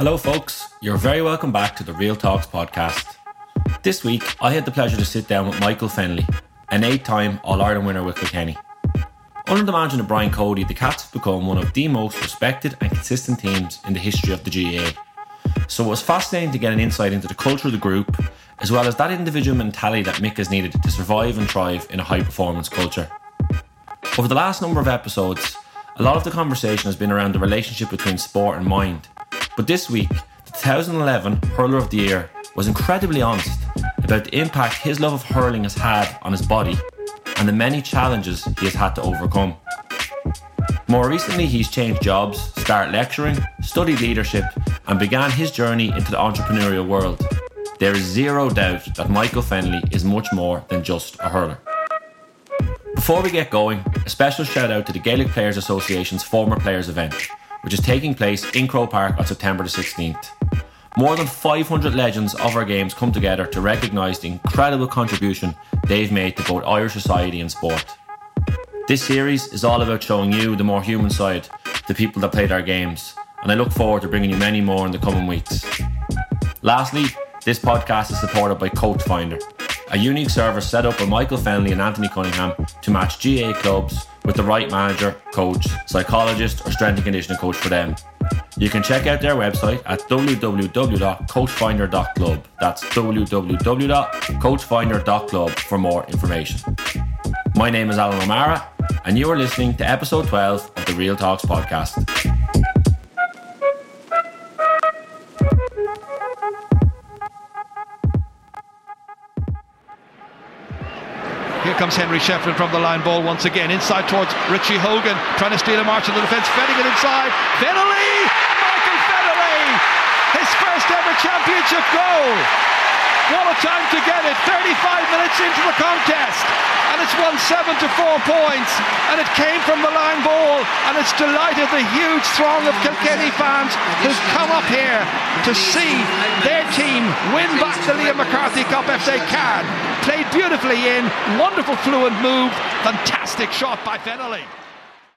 Hello, folks. You're very welcome back to the Real Talks podcast. This week, I had the pleasure to sit down with Michael Fennelly, an eight time All Ireland winner with Kilkenny. Under the management of Brian Cody, the Cats have become one of the most respected and consistent teams in the history of the GAA. So it was fascinating to get an insight into the culture of the group, as well as that individual mentality that Mick has needed to survive and thrive in a high performance culture. Over the last number of episodes, a lot of the conversation has been around the relationship between sport and mind, but this week, the 2011 Hurler of the Year was incredibly honest about the impact his love of hurling has had on his body and the many challenges he has had to overcome. More recently, he's changed jobs, started lecturing, studied leadership, and began his journey into the entrepreneurial world. There is zero doubt that Michael Fennelly is much more than just a hurler. Before we get going, a special shout out to the Gaelic Players Association's Former Players event, which is taking place in Croke Park on September the 16th. More than 500 legends of our games come together to recognise the incredible contribution they've made to both Irish society and sport. This series is all about showing you the more human side, the people that played our games, and I look forward to bringing you many more in the coming weeks. Lastly, this podcast is supported by Coach Finder, a unique service set up by Michael Fennelly and Anthony Cunningham to match GAA clubs with the right manager, coach, psychologist, or strength and conditioning coach for them. You can check out their website at www.coachfinder.club. That's www.coachfinder.club for more information. My name is Alan O'Mara, and you are listening to episode 12 of the Real Talks podcast. Here comes Henry Shefflin from the line ball once again. Inside towards Richie Hogan, trying to steal a march in the defence, it inside. Fennelly! Michael Fennelly! His first ever championship goal! What a time to get it! 35 minutes into the contest, and it's won seven to four points, and it came from the line ball, and it's delighted the huge throng of Kilkenny fans who've come up here to see their team win back the Liam McCarthy Cup if they can. Played beautifully in, wonderful fluent move, fantastic shot by Fennelly.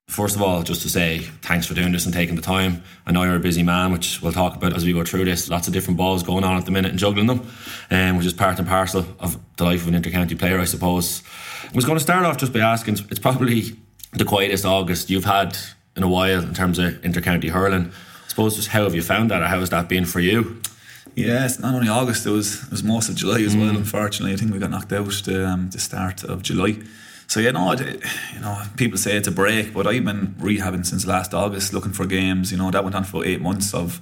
First of all, just to say thanks for doing this and taking the time. I know you're a busy man, which we'll talk about as we go through this. Lots of different balls going on at the minute and juggling them, um, which is part and parcel of the life of an intercounty player, I suppose. I was going to start off just by asking it's probably the quietest August you've had in a while in terms of intercounty hurling. I suppose just how have you found that or how has that been for you? Yeah, it's not only August, it was, it was most of July as mm. well, unfortunately. I think we got knocked out the, um, the start of July. So yeah, no, you know, people say it's a break, but I've been rehabbing since last August, looking for games. You know, that went on for eight months of,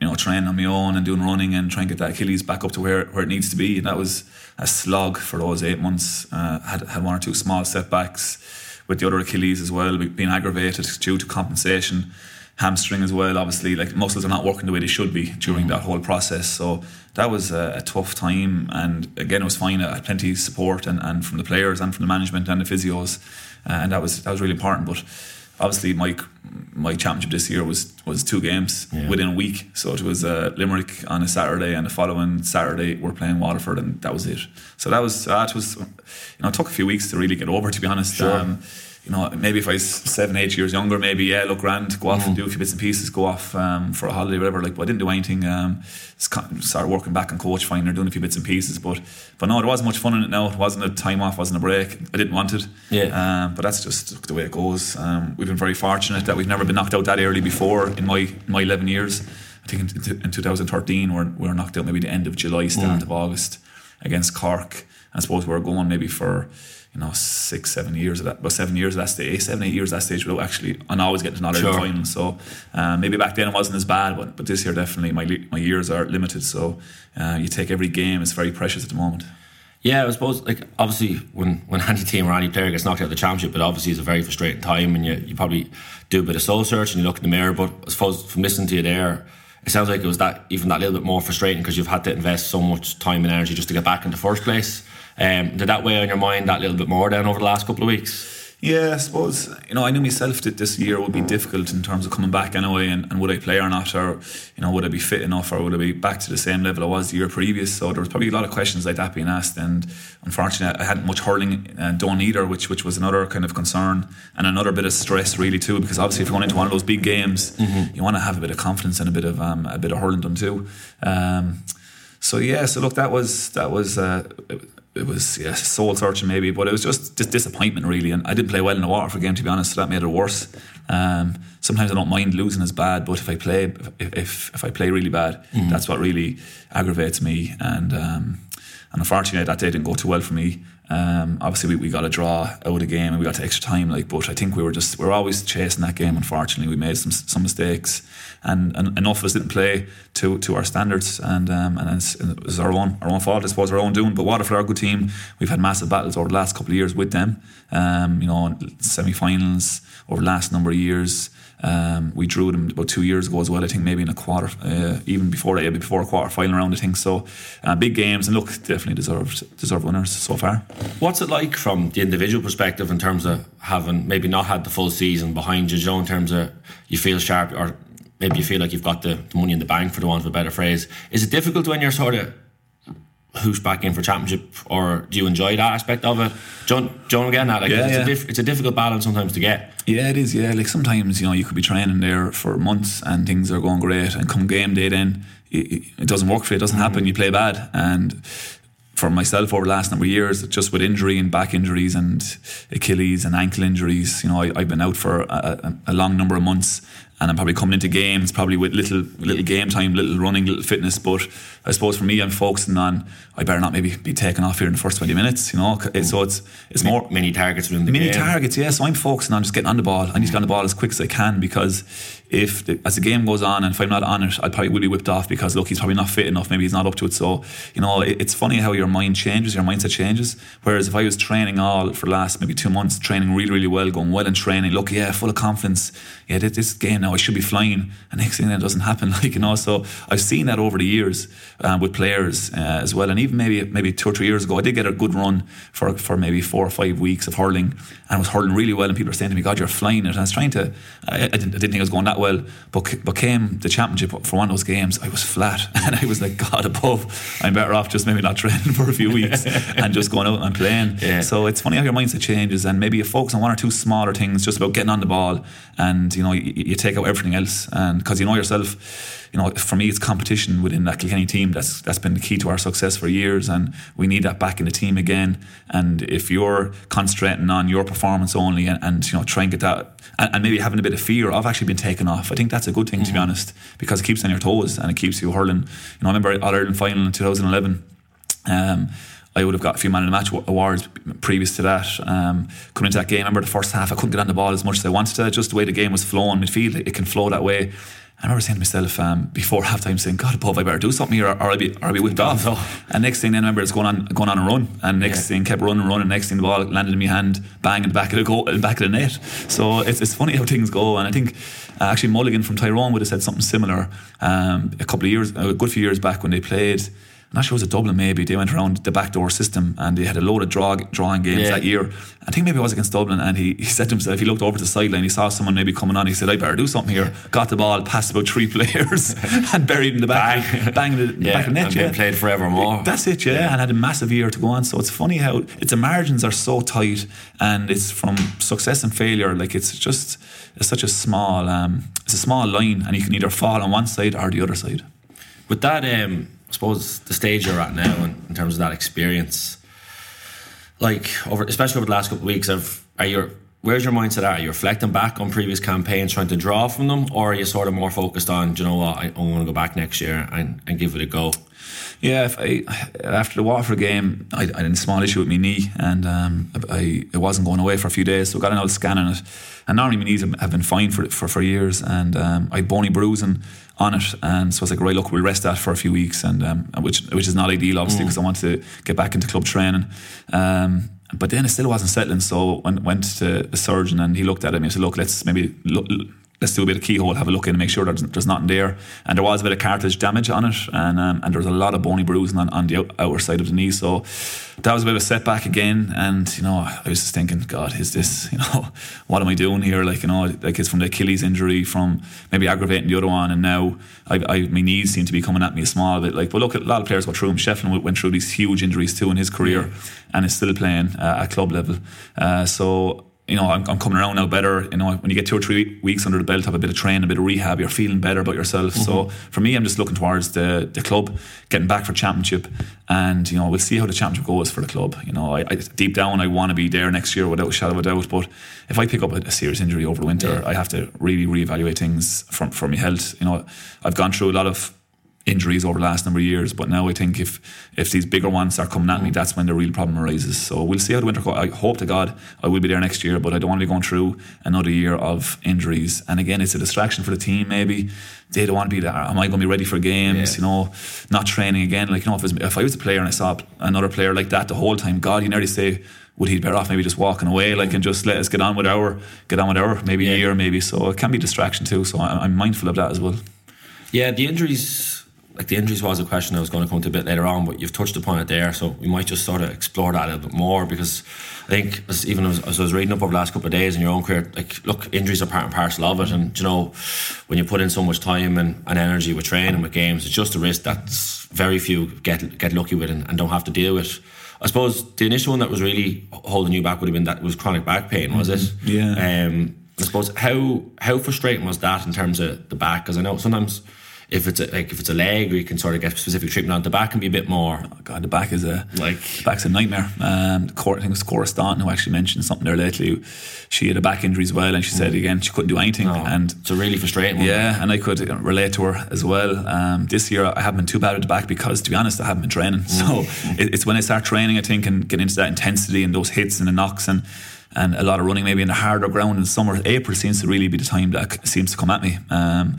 you know, training on my own and doing running and trying to get that Achilles back up to where, where it needs to be. And that was a slog for those eight months. Uh, had had one or two small setbacks with the other Achilles as well, being aggravated due to compensation hamstring as well. Obviously, like muscles are not working the way they should be during that whole process. So that was a, a, tough time. And again, it was fine. I had plenty of support and, and from the players and from the management and the physios, uh, and that was that was really important. But obviously, my my championship this year was was two games yeah. within a week. So it was uh, Limerick on a Saturday, and the following Saturday we're playing Waterford, and that was it. So that was that was you know it took a few weeks to really get over. To be honest. Sure. Um, you know, maybe if I was seven, eight years younger, maybe yeah, look grand, go off mm. and do a few bits and pieces, go off um, for a holiday, whatever. Like, but I didn't do anything. Um, started working back on coach finder, doing a few bits and pieces. But but no, it wasn't much fun in it. Now it wasn't a time off, wasn't a break. I didn't want it. Yeah. Um, but that's just the way it goes. Um, we've been very fortunate that we've never been knocked out that early before in my my eleven years. I think in, in 2013 we're, we were knocked out maybe the end of July, start mm. of August against Cork. I suppose we were going maybe for you know six seven years of that about seven years of that stage seven eight years of that stage without actually and always getting to another sure. final so um, maybe back then it wasn't as bad but but this year definitely my my years are limited so uh, you take every game it's very precious at the moment yeah, I suppose like obviously when when any team or any player gets knocked out of the championship, but obviously it's a very frustrating time, and you you probably do a bit of soul search and you look in the mirror. But I suppose from listening to you there, it sounds like it was that even that little bit more frustrating because you've had to invest so much time and energy just to get back in the first place. Um, did that weigh on your mind that little bit more then over the last couple of weeks? Yeah, I suppose you know I knew myself that this year would be difficult in terms of coming back anyway, and, and would I play or not, or you know would I be fit enough, or would I be back to the same level I was the year previous? So there was probably a lot of questions like that being asked, and unfortunately I hadn't much hurling uh, done either, which which was another kind of concern and another bit of stress really too, because obviously if you're going into one of those big games, mm-hmm. you want to have a bit of confidence and a bit of um, a bit of hurling done too. Um, so yeah, so look, that was that was uh, it was yeah, soul searching maybe, but it was just just disappointment really. And I didn't play well in the Waterford game to be honest, so that made it worse. Um, sometimes I don't mind losing as bad, but if I play if if, if I play really bad, mm. that's what really aggravates me. And um, and unfortunately that day didn't go too well for me. Um, obviously, we, we got a draw out of the game and we got to extra time. Like, but I think we were just we are always chasing that game. Unfortunately, we made some some mistakes, and, and enough of us didn't play to to our standards, and um, and it was our own our own fault. I suppose our own doing. But Waterford are a good team. We've had massive battles over the last couple of years with them. Um, you know, in semi-finals over the last number of years. Um, we drew them about two years ago as well. I think maybe in a quarter, uh, even before that, before a quarter final round. I think so. Uh, big games and look, definitely deserved deserved winners so far. What's it like from the individual perspective in terms of having maybe not had the full season behind you, Joe? In terms of you feel sharp or maybe you feel like you've got the, the money in the bank for the want of a better phrase. Is it difficult when you're sort of who's back in for championship, or do you enjoy that aspect of it? John, John, again, that like yeah, it's, yeah. A diff- it's a difficult balance sometimes to get. Yeah, it is. Yeah, like sometimes you know you could be training there for months and things are going great, and come game day, then it, it doesn't work for you. It doesn't mm-hmm. happen. You play bad, and for myself over the last number of years, just with injury and back injuries and Achilles and ankle injuries, you know, I, have been out for a, a, long number of months, and I'm probably coming into games probably with little little game time, little running, little fitness. But I suppose for me, I'm focusing on I better not maybe be taken off here in the first 20 minutes. You know, so it's it's more many targets within the many game. targets. Yeah, so I'm focusing on just getting on the ball. I need to get on the ball as quick as I can because if the, as the game goes on and if I'm not on it, I probably will be whipped off because look, he's probably not fit enough. Maybe he's not up to it. So you know, it, it's funny how your mind changes, your mindset changes. Whereas if I was training all for the last maybe two months, training really really well, going well in training, look, yeah, full of confidence. Yeah, this game now I should be flying, and next thing that doesn't happen. Like you know, so I've seen that over the years uh, with players uh, as well, and even maybe maybe two or three years ago, I did get a good run for for maybe four or five weeks of hurling, and I was hurling really well, and people are saying to me, "God, you're flying it." And I was trying to, I, I, didn't, I didn't think I was going that well, but but came the championship for one of those games, I was flat, and I was like, "God above, I'm better off just maybe not training for a few weeks and just going out and playing." Yeah. So it's funny how your mindset changes, and maybe you focus on one or two smaller things, just about getting on the ball, and you know you, you take out everything else, and because you know yourself you know, for me, it's competition within that Kilkenny team. That's that's been the key to our success for years, and we need that back in the team again. And if you're concentrating on your performance only, and, and you know, try and get that, and, and, maybe having a bit of fear of actually being taken off, I think that's a good thing mm-hmm. to be mm-hmm. honest, because it keeps on your toes and it keeps you hurling. You know, I remember All Ireland final in 2011. Um, I would have got a few man of the match awards previous to that. Um, coming into that game, I remember the first half, I couldn't get on the ball as much as I wanted to. Just the way the game was flowing, midfield, it can flow that way. I remember saying to myself um, before halftime, saying, "God above, I better do something here, or, or I'll be, or I'll be whipped off." And next thing, then I remember it's going on, going on a run, and next yeah. thing kept running, running. Next thing, the ball landed in my hand, bang in the back of the goal, in back of the net. So it's, it's funny how things go, and I think uh, actually Mulligan from Tyrone would have said something similar um, a couple of years, a good few years back when they played. I'm not sure it was a Dublin maybe. They went around the backdoor system and they had a load of draw, drawing games yeah. that year. I think maybe it was against Dublin and he, he said to himself, he looked over to the sideline, he saw someone maybe coming on, he said, I better do something here. Got the ball, passed about three players and buried in the back, bang, bang the, yeah, back of the net. yeah. played forevermore. That's it, yeah, yeah, and had a massive year to go on. So it's funny how it's margins are so tight and it's from success and failure. Like it's just it's such a small um, it's a small line and you can either fall on one side or the other side. With that um I suppose the stage you're at now in, in terms of that experience, like over especially over the last couple of weeks, of are you where's your mindset at? Are you reflecting back on previous campaigns, trying to draw from them, or are you sort of more focused on, you know what, I, I want to go back next year and, and give it a go? Yeah, if I, after the Waterford game, I, I had a small issue with my knee, and um, I it wasn't going away for a few days, so I got an old scan on it. And normally my knees have been fine for for, for years, and um, I had bony bruising on it, and so I was like, right, look, we'll rest that for a few weeks, and um, which which is not ideal, obviously, because mm. I want to get back into club training. Um, but then it still wasn't settling, so I went to the surgeon, and he looked at and he said, look, let's maybe look, let's do a bit of keyhole, have a look in, and make sure there's, there's nothing there. And there was a bit of cartilage damage on it, and um, and there was a lot of bony bruising on, on the outer side of the knee. So that was a bit of a setback again. And you know, I was just thinking, God, is this? You know, what am I doing here? Like you know, like it's from the Achilles injury, from maybe aggravating the other one, and now I, I my knees seem to be coming at me a small bit. Like, but look, a lot of players go through them. Shefflin went through these huge injuries too in his career, and is still playing uh, at club level. Uh, so you know, I'm, I'm, coming around now better. You know, when you get two or three weeks under the belt, have a bit of training, a bit of rehab, you're feeling better about yourself. Mm-hmm. So for me, I'm just looking towards the the club getting back for championship, and you know, we'll see how the championship goes for the club. You know, I, I deep down, I want to be there next year without a shadow of a doubt. But if I pick up a, a serious injury over winter, yeah. I have to really reevaluate things from for my health. You know, I've gone through a lot of injuries over the last number of years. But now I think if if these bigger ones are coming at me, mm. that's when the real problem arises. So we'll see how the winter goes. I hope to God I will be there next year, but I don't want to be going through another year of injuries. And again, it's a distraction for the team. Maybe they don't want to be there. Am I going to be ready for games? Yeah. You know, not training again. Like you know, if, if I was a player and I saw another player like that the whole time, God, you nearly say would he be better off maybe just walking away like and just let us get on with our get on with our maybe yeah. a year maybe so it can be distraction too so I'm mindful of that as well yeah the injuries like the injuries was a question I was going to come to a bit later on, but you've touched upon it there, so we might just sort of explore that a little bit more because I think as even as, as I was reading up over the last couple of days in your own career, like look, injuries are part and parcel of it, and you know when you put in so much time and, and energy with training with games, it's just a risk that very few get get lucky with and, and don't have to deal with. I suppose the initial one that was really holding you back would have been that was chronic back pain, was mm-hmm. it? Yeah. Um, I suppose how how frustrating was that in terms of the back? Because I know sometimes if it's a, like if it's a leg, or you can sort of get specific treatment on the back, can be a bit more. Oh God, the back is a like the back's a nightmare. Um, Cor- I think it was Cora Staunton who actually mentioned something there lately. She had a back injury as well, and she said mm. again she couldn't do anything, no, and it's a really frustrating. One. Yeah, and I could relate to her as well. Um, this year I haven't been too bad at the back because, to be honest, I haven't been training. Mm. So it, it's when I start training, I think, and get into that intensity and those hits and the knocks and and a lot of running maybe in the harder ground in summer. April seems to really be the time that seems to come at me. Um,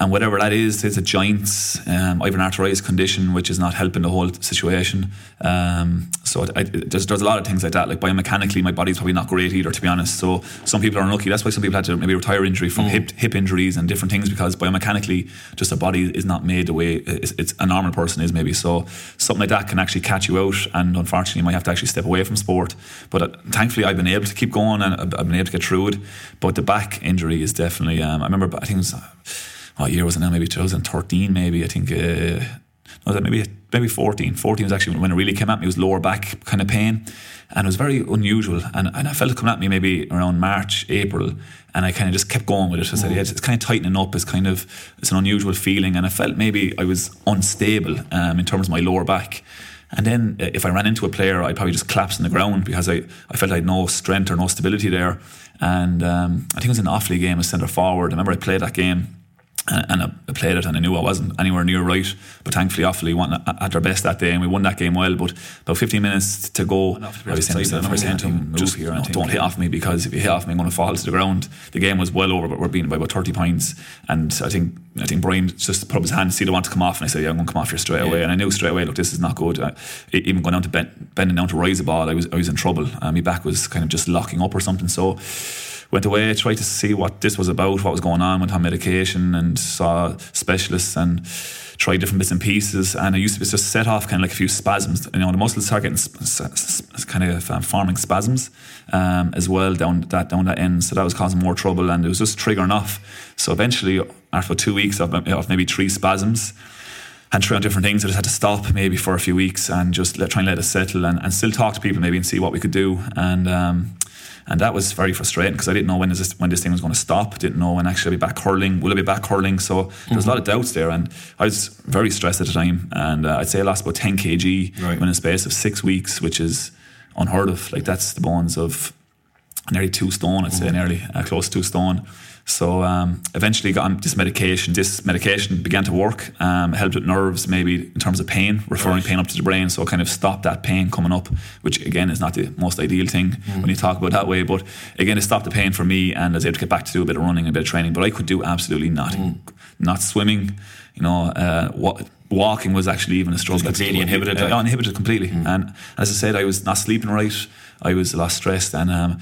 and whatever that is, it's a joints. Um, I have an arthritis condition which is not helping the whole situation. Um, so I, there's, there's a lot of things like that. Like biomechanically, my body's probably not great either, to be honest. So some people are unlucky. That's why some people had to maybe retire injury from mm. hip hip injuries and different things because biomechanically, just a body is not made the way it's, it's, a normal person is maybe. So something like that can actually catch you out, and unfortunately, you might have to actually step away from sport. But uh, thankfully, I've been able to keep going and I've, I've, been able to get through it. But the back injury is definitely. Um, I remember, I think it was what year was it now? Maybe 2013, maybe. I think, uh, no, maybe maybe 14. 14 was actually when it really came at me. It was lower back kind of pain. And it was very unusual. And, and I felt it coming at me maybe around March, April. And I kind of just kept going with it. I said, yeah, it's, kind of tightening up. It's kind of, it's an unusual feeling. And I felt maybe I was unstable um, in terms of my lower back. And then uh, if I ran into a player, I'd probably just collapse on the ground because I, I felt I had no strength or no stability there. And um, I think it was an Offaly game as centre forward. I remember I played that game and, I played it and I knew I wasn't anywhere near right. But thankfully, Offaly won at their best that day and we won that game well. But about 15 minutes to go, I was saying to myself, I was saying to him, just here, no, don't hit off me because if you hit off me, I'm going to fall to the ground. The game was well over, but we're beaten by about 30 points. And I think I think Brian just put up his hand see the one to come off. And I said, yeah, I'm going to come off here straight away. And I knew straight away, look, this is not good. I, even going down to bend, bending down to rise the ball, I was, I was in trouble. Uh, my back was kind of just locking up or something. So went away, tried to see what this was about, what was going on, went on medication and saw specialists and tried different bits and pieces. And I used to just set off kind of like a few spasms. You know, the muscles start getting kind of um, forming spasms um, as well down that down that end. So that was causing more trouble, and it was just triggering off. So eventually, after two weeks of, of maybe three spasms and try on different things. I just had to stop maybe for a few weeks and just let, try and let it settle and, and still talk to people maybe and see what we could do. And um, and that was very frustrating because I didn't know when this when this thing was going to stop. Didn't know when actually I'd be back hurling. Will I be back hurling? So mm-hmm. was a lot of doubts there, and I was very stressed at the time. And uh, I'd say I lost about 10 kg right. in a space of six weeks, which is unheard of. Like that's the bones of nearly two stone. I'd mm-hmm. say nearly uh, close to two stone. So um, eventually got on this medication. This medication began to work, um, helped with nerves, maybe in terms of pain, referring right. pain up to the brain. So it kind of stopped that pain coming up, which again is not the most ideal thing mm. when you talk about that way. But again, it stopped the pain for me, and I was able to get back to do a bit of running, a bit of training. But I could do absolutely nothing. Mm. Not swimming, you know. Uh, what walking was actually even a struggle. completely inhibited. Uh, inhibited completely. Mm. And as I said, I was not sleeping right. I was a lot stressed, and um,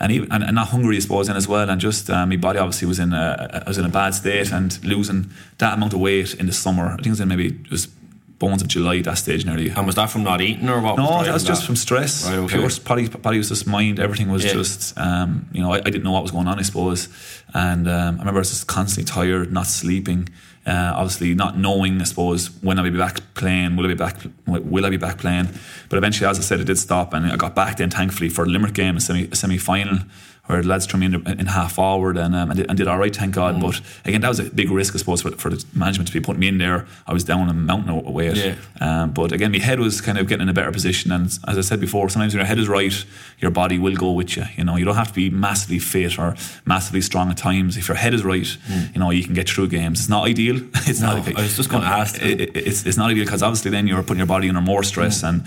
and, even, and, and not hungry, I suppose, then as well. And just uh, my body obviously was in a, was in a bad state, and losing that amount of weight in the summer. I think it was in maybe just bones of July at that stage nearly. And was that from not eating or what? No, was that was just that? from stress. Right, okay. Pure body, body was just mind. Everything was Yeah. just, um, you know, I, I didn't know what was going on. I suppose, and um, I remember I was just constantly tired, not sleeping. Uh, obviously, not knowing, I suppose, when I'll be back playing. Will I be back? Will I be back playing? But eventually, as I said, it did stop, and I got back then. Thankfully, for Limerick game, a semi a semi final. Where the lads threw me in, in half forward and, um, and, did, and did all right, thank God. But again, that was a big risk, I suppose, for, for the management to be putting me in there. I was down a mountain of weight. Yeah. Um, but again, my head was kind of getting in a better position. And as I said before, sometimes when your head is right, your body will go with you. You know, you don't have to be massively fit or massively strong at times. If your head is right, you know, you can get through games. It's not ideal. It's No, not. I was just gonna ask It, it- it's, it's not ideal because obviously then you're putting your body under more stress and.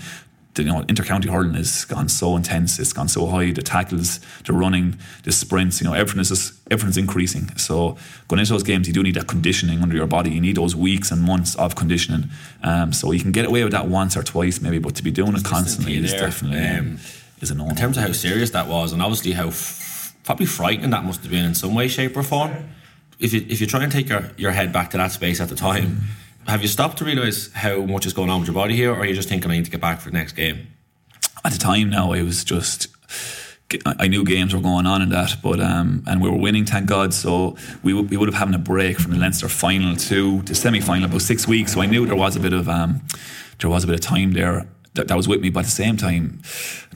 The, you know, intercounty hurling has gone so intense. It's gone so high. The tackles, the running, the sprints. You know, everything is just everything's increasing. So going into those games, you do need that conditioning under your body. You need those weeks and months of conditioning. Um, so you can get away with that once or twice, maybe, but to be doing it constantly is definitely Um, is a no. in terms of how serious that was, and obviously how f- probably frightening that must have been in some way, shape, or form. If you if you try and take your, your head back to that space at the time, have you stopped to realise how much is going on with your body here, or are you just thinking I need to get back for the next game? at the time now I was just I knew games were going on in that, but um, and we were winning, thank God. So we, w- we would have having a break from the Leinster final to the semi final about six weeks. So I knew there was a bit of um, there was a bit of time there that, that was with me. But at the same time,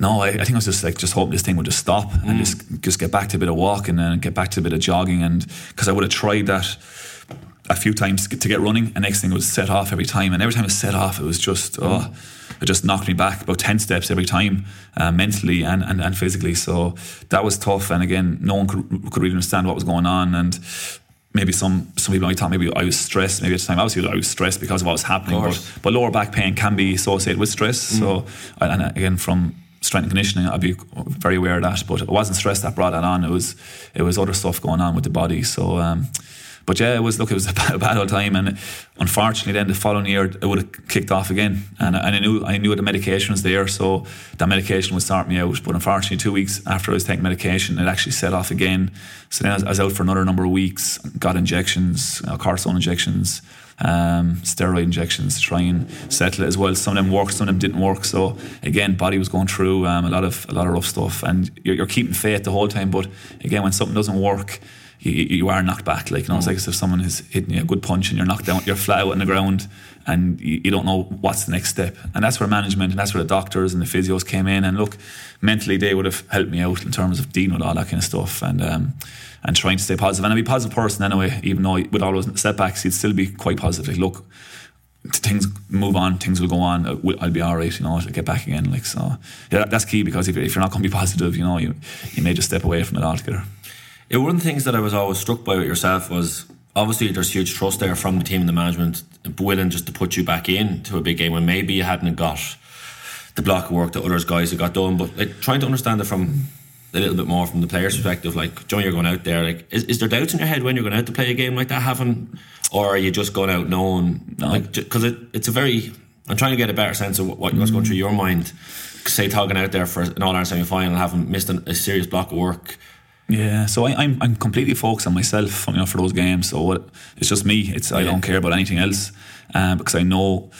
no, I, I think I was just like just hoping this thing would just stop and just just get back to a bit of walking and get back to a bit of jogging and because I would have tried that a few times to get, running, and next thing it was set off every time, and every time it set off, it was just oh, it just knocked me back about ten steps every time, uh, mentally and, and and physically. So that was tough, and again, no one could could really understand what was going on, and maybe some some people might thought maybe I was stressed. Maybe at the time, obviously I was stressed because of what was happening, but, but lower back pain can be associated with stress. So and and again from strength and conditioning, I'd be very aware of that. But it wasn't stress that brought that on. It was it was other stuff going on with the body. So. Um, but yeah, it was look, it was a bad, a bad old time, and unfortunately, then the following year it would have kicked off again, and, and I knew I knew the medication was there, so that medication would start me out. But unfortunately, two weeks after I was taking medication, it actually set off again. So then I was, I was out for another number of weeks, got injections, uh, cortisone injections, um, steroid injections to try and settle it as well. Some of them worked, some of them didn't work. So again, body was going through um, a lot of a lot of rough stuff, and you're, you're keeping faith the whole time. But again, when something doesn't work you, you are knocked back. Like you know, it's like if someone is hitting you a good punch and you're knocked down, you're flat out on the ground, and you, you don't know what's the next step. And that's where management and that's where the doctors and the physios came in. And look, mentally they would have helped me out in terms of dealing with all that kind of stuff and um, and trying to stay positive. And I'd be a positive person anyway, even though with all those setbacks, you'd still be quite positive. Like, look, things move on, things will go on. uh, I'll be all right, you know. I'll get back again. Like so, yeah, that's key because if, if you're not going to be positive, you know, you you may just step away from it altogether. Yeah, one of the things that I was always struck by with yourself was obviously there's huge trust there from the team and the management willing just to put you back in to a big game when maybe you hadn't got the block of work that others guys had got done. But like trying to understand it from a little bit more from the player's perspective, like Joe, you're going out there. Like, is, is there doubts in your head when you're going out to play a game like that? Having, or are you just going out knowing? Like, because it, it's a very. I'm trying to get a better sense of what, what what's going mm. through your mind. Say, talking out there for an All Ireland semi final, having missed an, a serious block of work. Yeah, so I, I'm I'm completely focused on myself, you know, for those games. So it's just me. It's I Yeah. don't care about anything else, um, because I know,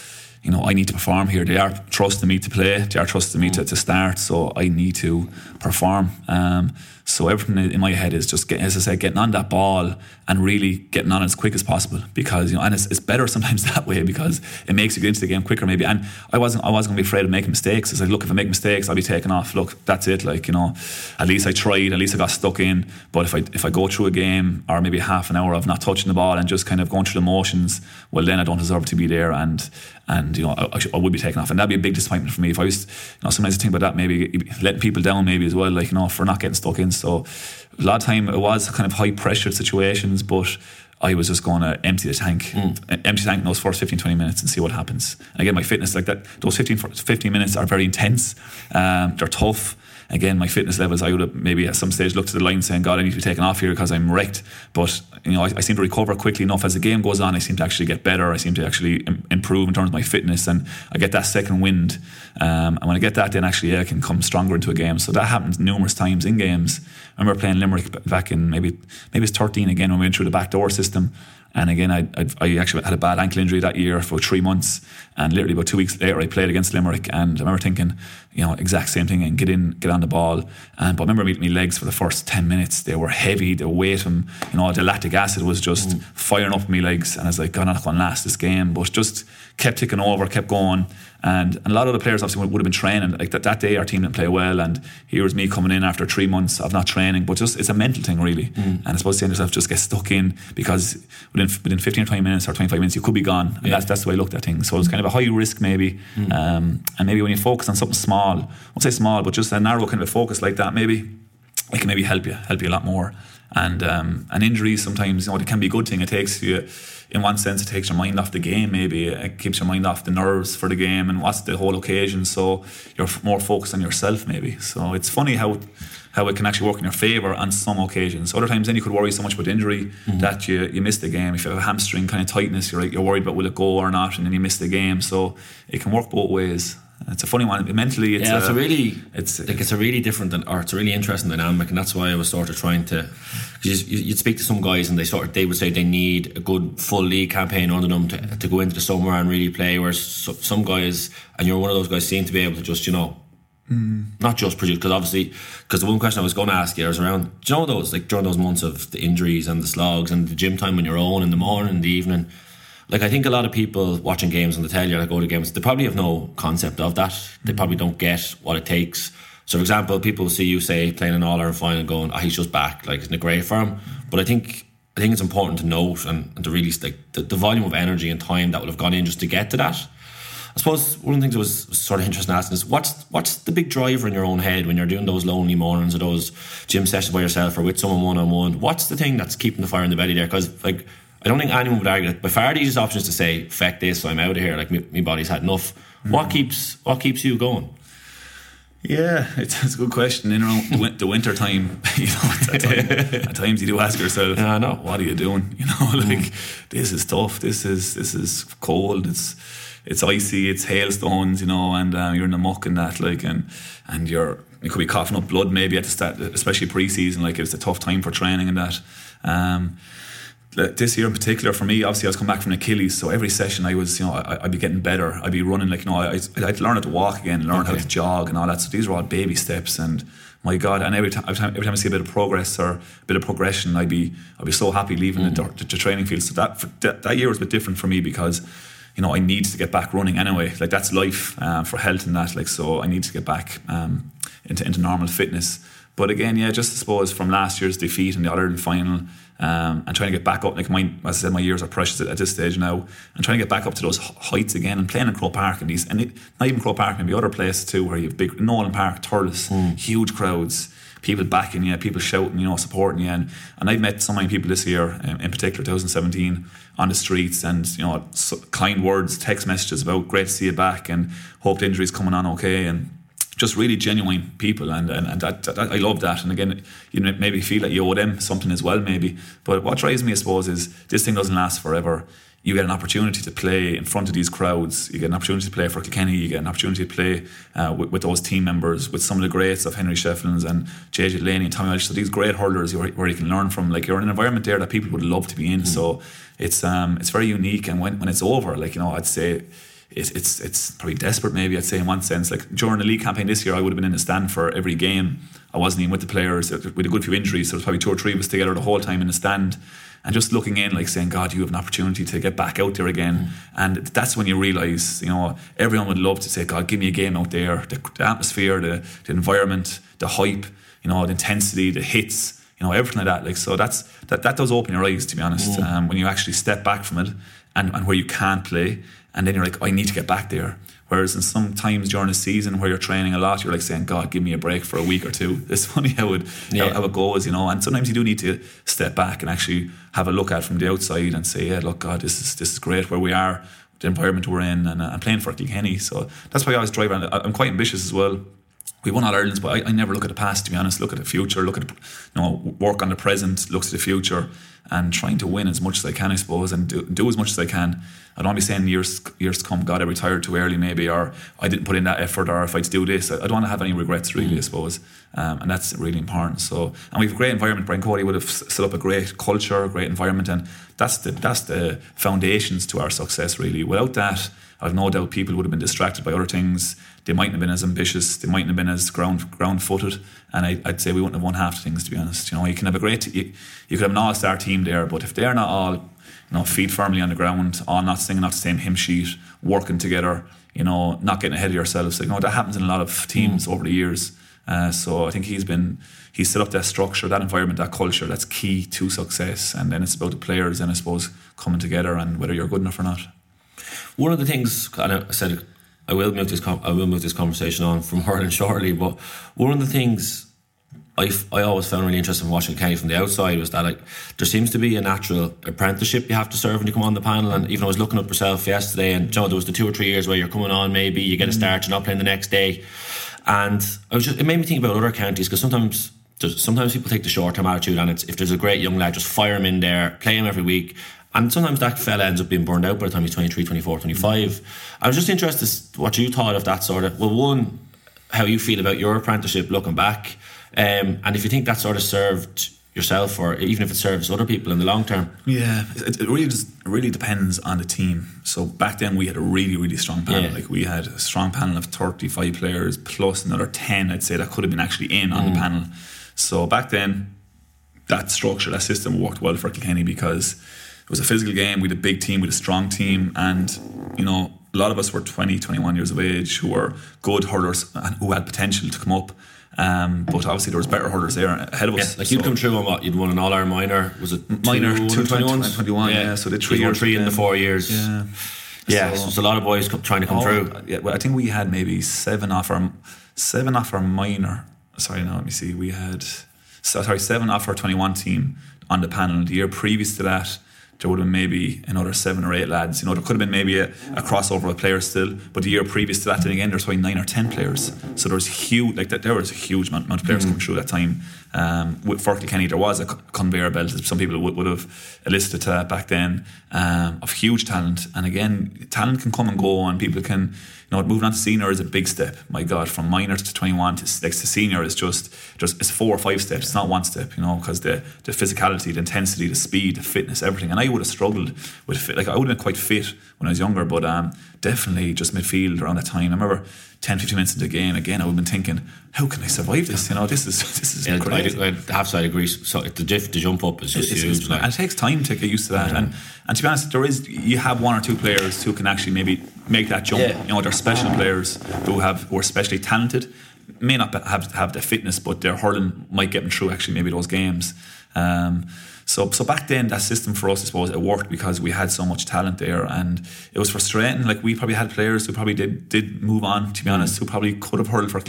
you know, I need to perform here. They are trusting me to play. They are trusting me to, to start. So I need to perform. Um, so everything in my head is just, as I said, getting on that ball and really getting on as quick as possible. Because you know, and it's, it's better sometimes that way because it makes you get into the game quicker, maybe. And I wasn't I wasn't to be afraid of making mistakes. It's like, look, if I make mistakes, I'll be taken off. Look, that's it. Like you know, at least I tried. At least I got stuck in. But if I if I go through a game or maybe half an hour of not touching the ball and just kind of going through the motions, well, then I don't deserve to be there. And and you know, I, I would be taken off, and that'd be a big disappointment for me if I was. You know, sometimes I think about that, maybe letting people down, maybe as well, like you know, for not getting stuck in. So a lot of time it was kind of high pressure situations, but. I was just going to empty the tank, empty the tank in those first 15, 20 minutes and see what happens. And again, my fitness, like that, those 15, 15 minutes are very intense. Um, they're tough. Again, my fitness levels, I would have maybe at some stage looked at the line saying, God, I need to be taken off here because I'm wrecked. But you know, I, I, seem to recover quickly enough as the game goes on. I seem to actually get better. I seem to actually Im- improve in terms of my fitness, and I get that second wind. Um, and when I get that, then actually yeah, I can come stronger into a game. So that happens numerous times in games. I remember playing Limerick back in maybe maybe it's 13 again when we went through the back door system. And again, I, I, I, actually had a bad ankle injury that year for three months. And literally about two weeks later, I played against Limerick. And I remember thinking, you know, exact same thing and get in, get on the ball. And but I remember my legs for the first 10 minutes, they were heavy, the weight, and, you know, the lactic acid was just mm. firing up my legs. And I was like, God, I'm not going to last this game. But just kept ticking over, kept going. And, and a lot of the players obviously would, would have been training. Like that, that day, our team didn't play well, and here was me coming in after three months of not training. But just it's a mental thing, really. Mm. And I suppose saying yourself just get stuck in because within within 15 or 20 minutes or 25 minutes, you could be gone. And yeah. that's, that's the way I looked at things. So it's kind of a high risk, maybe. Mm. Um, and maybe when you focus on something small, I won't say small, but just a narrow kind of a focus like that, maybe it can maybe help you, help you a lot more. And um, and injuries sometimes, you know, it can be a good thing. It takes you in one sense, it takes your mind off the game. Maybe it keeps your mind off the nerves for the game and what's the whole occasion. So you're more focused on yourself, maybe. So it's funny how how it can actually work in your favour on some occasions. Other times, then you could worry so much about injury mm-hmm. that you, you miss the game. If you have a hamstring kind of tightness, you're like, you're worried about will it go or not, and then you miss the game. So it can work both ways. It's a funny one. Mentally, it's yeah, it's a, a really it's like it's a really different or it's a really interesting dynamic, and that's why I was sort of trying to. Because you'd speak to some guys, and they sort of they would say they need a good full league campaign under them to, to go into the summer and really play. Whereas some guys, and you're one of those guys, seem to be able to just you know Mm. Not just produce, because obviously, because the one question I was going to ask you was around, do you know those, like during those months of the injuries and the slogs and the gym time on your own in the morning, in the evening, like I think a lot of people watching games on the telly or like go to games, they probably have no concept of that. They mm. probably don't get what it takes. So, for example, people see you say playing an All Ireland final, going, "Oh, he's just back. Like, isn't it great for him?" But I think I think it's important to note and, and to really like the, the, volume of energy and time that would have gone in just to get to that. I suppose one of the things that was sort of interesting asking is what's what's the big driver in your own head when you're doing those lonely mornings or those gym sessions by yourself or with someone one on one? What's the thing that's keeping the fire in the belly there? Because like I don't think anyone would argue that by far the easiest option is to say, "Feck this, so I'm out of here." Like my, my body's had enough. Mm. What keeps what keeps you going? Yeah, it's, it's a good question. In the, the winter time, you know, at, time, at, times you do ask yourself, yeah, I know. what are you doing? You know, like mm. this is tough. This is this is cold. It's it's icy. It's hailstones. You know, and uh, you're in the muck and that, like, and and you're you could be coughing up blood maybe at the start, especially pre-season. Like it's a tough time for training and that. Um, this year in particular for me, obviously I was coming back from Achilles, so every session I was, you know, I, would be getting better. I'd be running like, you know, I, I'd learn how to walk again, learn okay. how to jog and all that. So these were all baby steps, and my God, and every time, every time, every time I see a bit of progress or a bit of progression, I'd be, I'd be so happy leaving mm. the, the, training field. So that, that that year was a bit different for me because you know, I need to get back running anyway. Like that's life um, for health and that. Like so, I need to get back um, into into normal fitness. But again, yeah, just I suppose from last year's defeat in the Ireland final, um, and trying to get back up. Like my, as I said, my years are precious at, at, this stage now, and trying to get back up to those heights again and playing in Croke Park and these, and it, not even Croke Park, maybe other places too, where you have big Nowlan Park, Thurles, mm. huge crowds, people backing you, people shouting, you know, supporting you, and and I've met so many people this year, um, in particular 2017, on the streets, and you know, so kind words, text messages about great to see you back, and hope the injury's coming on okay, and just really genuine people, and and, and that, that, I love that. And again, you know, maybe feel like you owe them something as well, maybe. But what drives me, I suppose, is this thing doesn't last forever. You get an opportunity to play in front of these crowds. You get an opportunity to play for Kilkenny. You get an opportunity to play uh, with, with, those team members, with some of the greats of Henry Shefflin's and JJ Delaney and Tommy Walsh. So these great hurlers where you can learn from. Like you're in an environment there that people would love to be in. Mm. So it's um it's very unique. And when, when it's over, like you know, I'd say it's it's it's probably desperate maybe I'd say in one sense. Like during the league campaign this year I would have been in the stand for every game. I wasn't even with the players with a good few injuries so there's probably two or three of us together the whole time in the stand. And just looking in like saying God you have an opportunity to get back out there again. Mm. and that's when you realise you know everyone would love to say God give me a game out there. The, the atmosphere the, the environment the hype you know the intensity the hits you know everything like that. Like so that's that that does open your eyes to be honest mm. um, when you actually step back from it and, and where you can't play and then you're like, I need to get back there. Whereas in some times during a season where you're training a lot, you're like saying, God, give me a break for a week or two. It's funny how it yeah. how, how, it goes, you know. And sometimes you do need to step back and actually have a look at from the outside and say, Yeah, look, God, this is this is great where we are, the environment we're in, and uh, playing for Kilkenny. So that's why I always drive around. I'm quite ambitious as well. We won all Ireland's, but I, I, never look at the past. To be honest, look at the future. Look at you know, work on the present. Looks at the future and trying to win as much as I can, I suppose, and do, do as much as I can. I don't want to be saying years years to come, God, I retired too early, maybe, or I didn't put in that effort, or if I do this, I don't want to have any regrets, really, I suppose, um, and that's really important. So, and we have a great environment. Brian Cody would have set up a great culture, a great environment, and that's the that's the foundations to our success, really. Without that, I've no doubt people would have been distracted by other things. They mightn't have been as ambitious. They mightn't have been as ground ground footed. And I, would say we wouldn't have won half the things, to be honest. You know, you can have a great, you, you could have an all star team there, but if they're not all you know, feet firmly on the ground, all not singing off the same hymn sheet, working together, you know, not getting ahead of yourselves. You know, that happens in a lot of teams mm. over the years. Uh, so I think he's been he's set up that structure, that environment, that culture that's key to success. And then it's about the players and I suppose coming together and whether you're good enough or not. One of the things, and I said I will move this I will move this conversation on from hurling shortly, but one of the things I, I always found really interesting watching Kenny from the outside was that like there seems to be a natural apprenticeship you have to serve when you come on the panel. And even I was looking up yourself yesterday and you know, there was the two or three years where you're coming on maybe you get a mm. start you're not playing the next day. And I was just it made me think about other counties because sometimes sometimes people take the short term attitude and it's if there's a great young lad just fire him in there play him every week. And sometimes that fella ends up being burned out by the time he's 23 24 25 I was just interested what you thought of that sort of well one how you feel about your apprenticeship looking back um, and if you think that sort of served yourself or even if it serves other people in the long term. Yeah, it, it really just really depends on the team. So back then we had a really really strong panel. Yeah. Like we had a strong panel of 35 players plus another 10 I'd say that could have been actually in on mm. the panel. So back then that structure, that system worked well for Kilkenny because it was a physical game. We had a big team, we had a strong team and you know a lot of us were 20, 21 years of age who were good hurlers and who had potential to come up um, but obviously there was better hurlers there ahead of us. Yeah, like you'd come through on what you'd won an All Ireland minor. Was it minor two twenty one? Yeah. yeah, so the three years, three in the four years. Yeah. Yeah, so, so there's a lot of boys trying to come oh, through. Yeah, well, I think we had maybe seven off our seven off our minor. Sorry, now let me see. We had sorry seven off our twenty one team on the panel. The year previous to that, there would have been maybe another seven or eight lads. You know, there could have been maybe a, a crossover of players still, but the year previous to that, then again, there's probably nine or ten players. So there was huge, like that, there was a huge amount, amount of players mm. coming through that time. Um, with Firth Kilkenny, there was a conveyor belt, some people would, would have elicited to that back then, um, of huge talent. And again, talent can come and go, and people can you know, moving on to senior is a big step. My God, from minor to 21 to, like, to senior is just, just it's four or five steps. It's not one step, you know, because the, the physicality, the intensity, the speed, the fitness, everything. And I would have struggled with fit. Like, I would have been quite fit when I was younger, but um, definitely just midfield around that time. I remember 10, 15 minutes into the game, again, I would have been thinking, how can I survive this? You know, this is this is yeah, crazy. I, I have to agree. So the, diff, the jump up is just it's, huge. It's, like. And it takes time to get used to that. Yeah. And and to be honest, there is you have one or two players who can actually maybe make that jump. Yeah. You know, they're special players who have who are especially talented. May not have have the fitness, but their hurling might get them through actually maybe those games. Um, so, so back then, that system for us, I suppose, it worked because we had so much talent there, and it was frustrating. Like we probably had players who probably did did move on. To be mm. honest, who probably could have hurled for.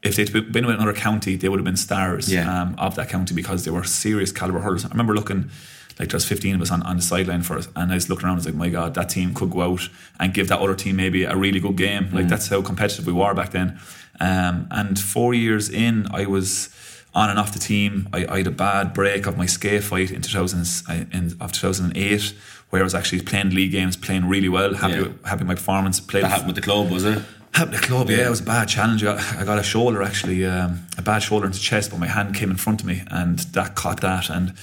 If they'd been with another county, they would have been stars yeah. um, of that county because they were serious caliber hurlers. I remember looking like there's 15 of us on, on the sideline for us and I was looking around I was like my god that team could go out and give that other team maybe a really good game mm. like that's how competitive we were back then um, and four years in I was on and off the team. I, I had a bad break of my scaphoid in 2000 in, of 2008, where I was actually playing league games, playing really well, happy yeah. with, happy with my performance. Played that happened with the club, was it? Happened the club, yeah. yeah. It was a bad challenge. I got, I got a shoulder actually, um, a bad shoulder into chest, but my hand came in front of me, and that caught that and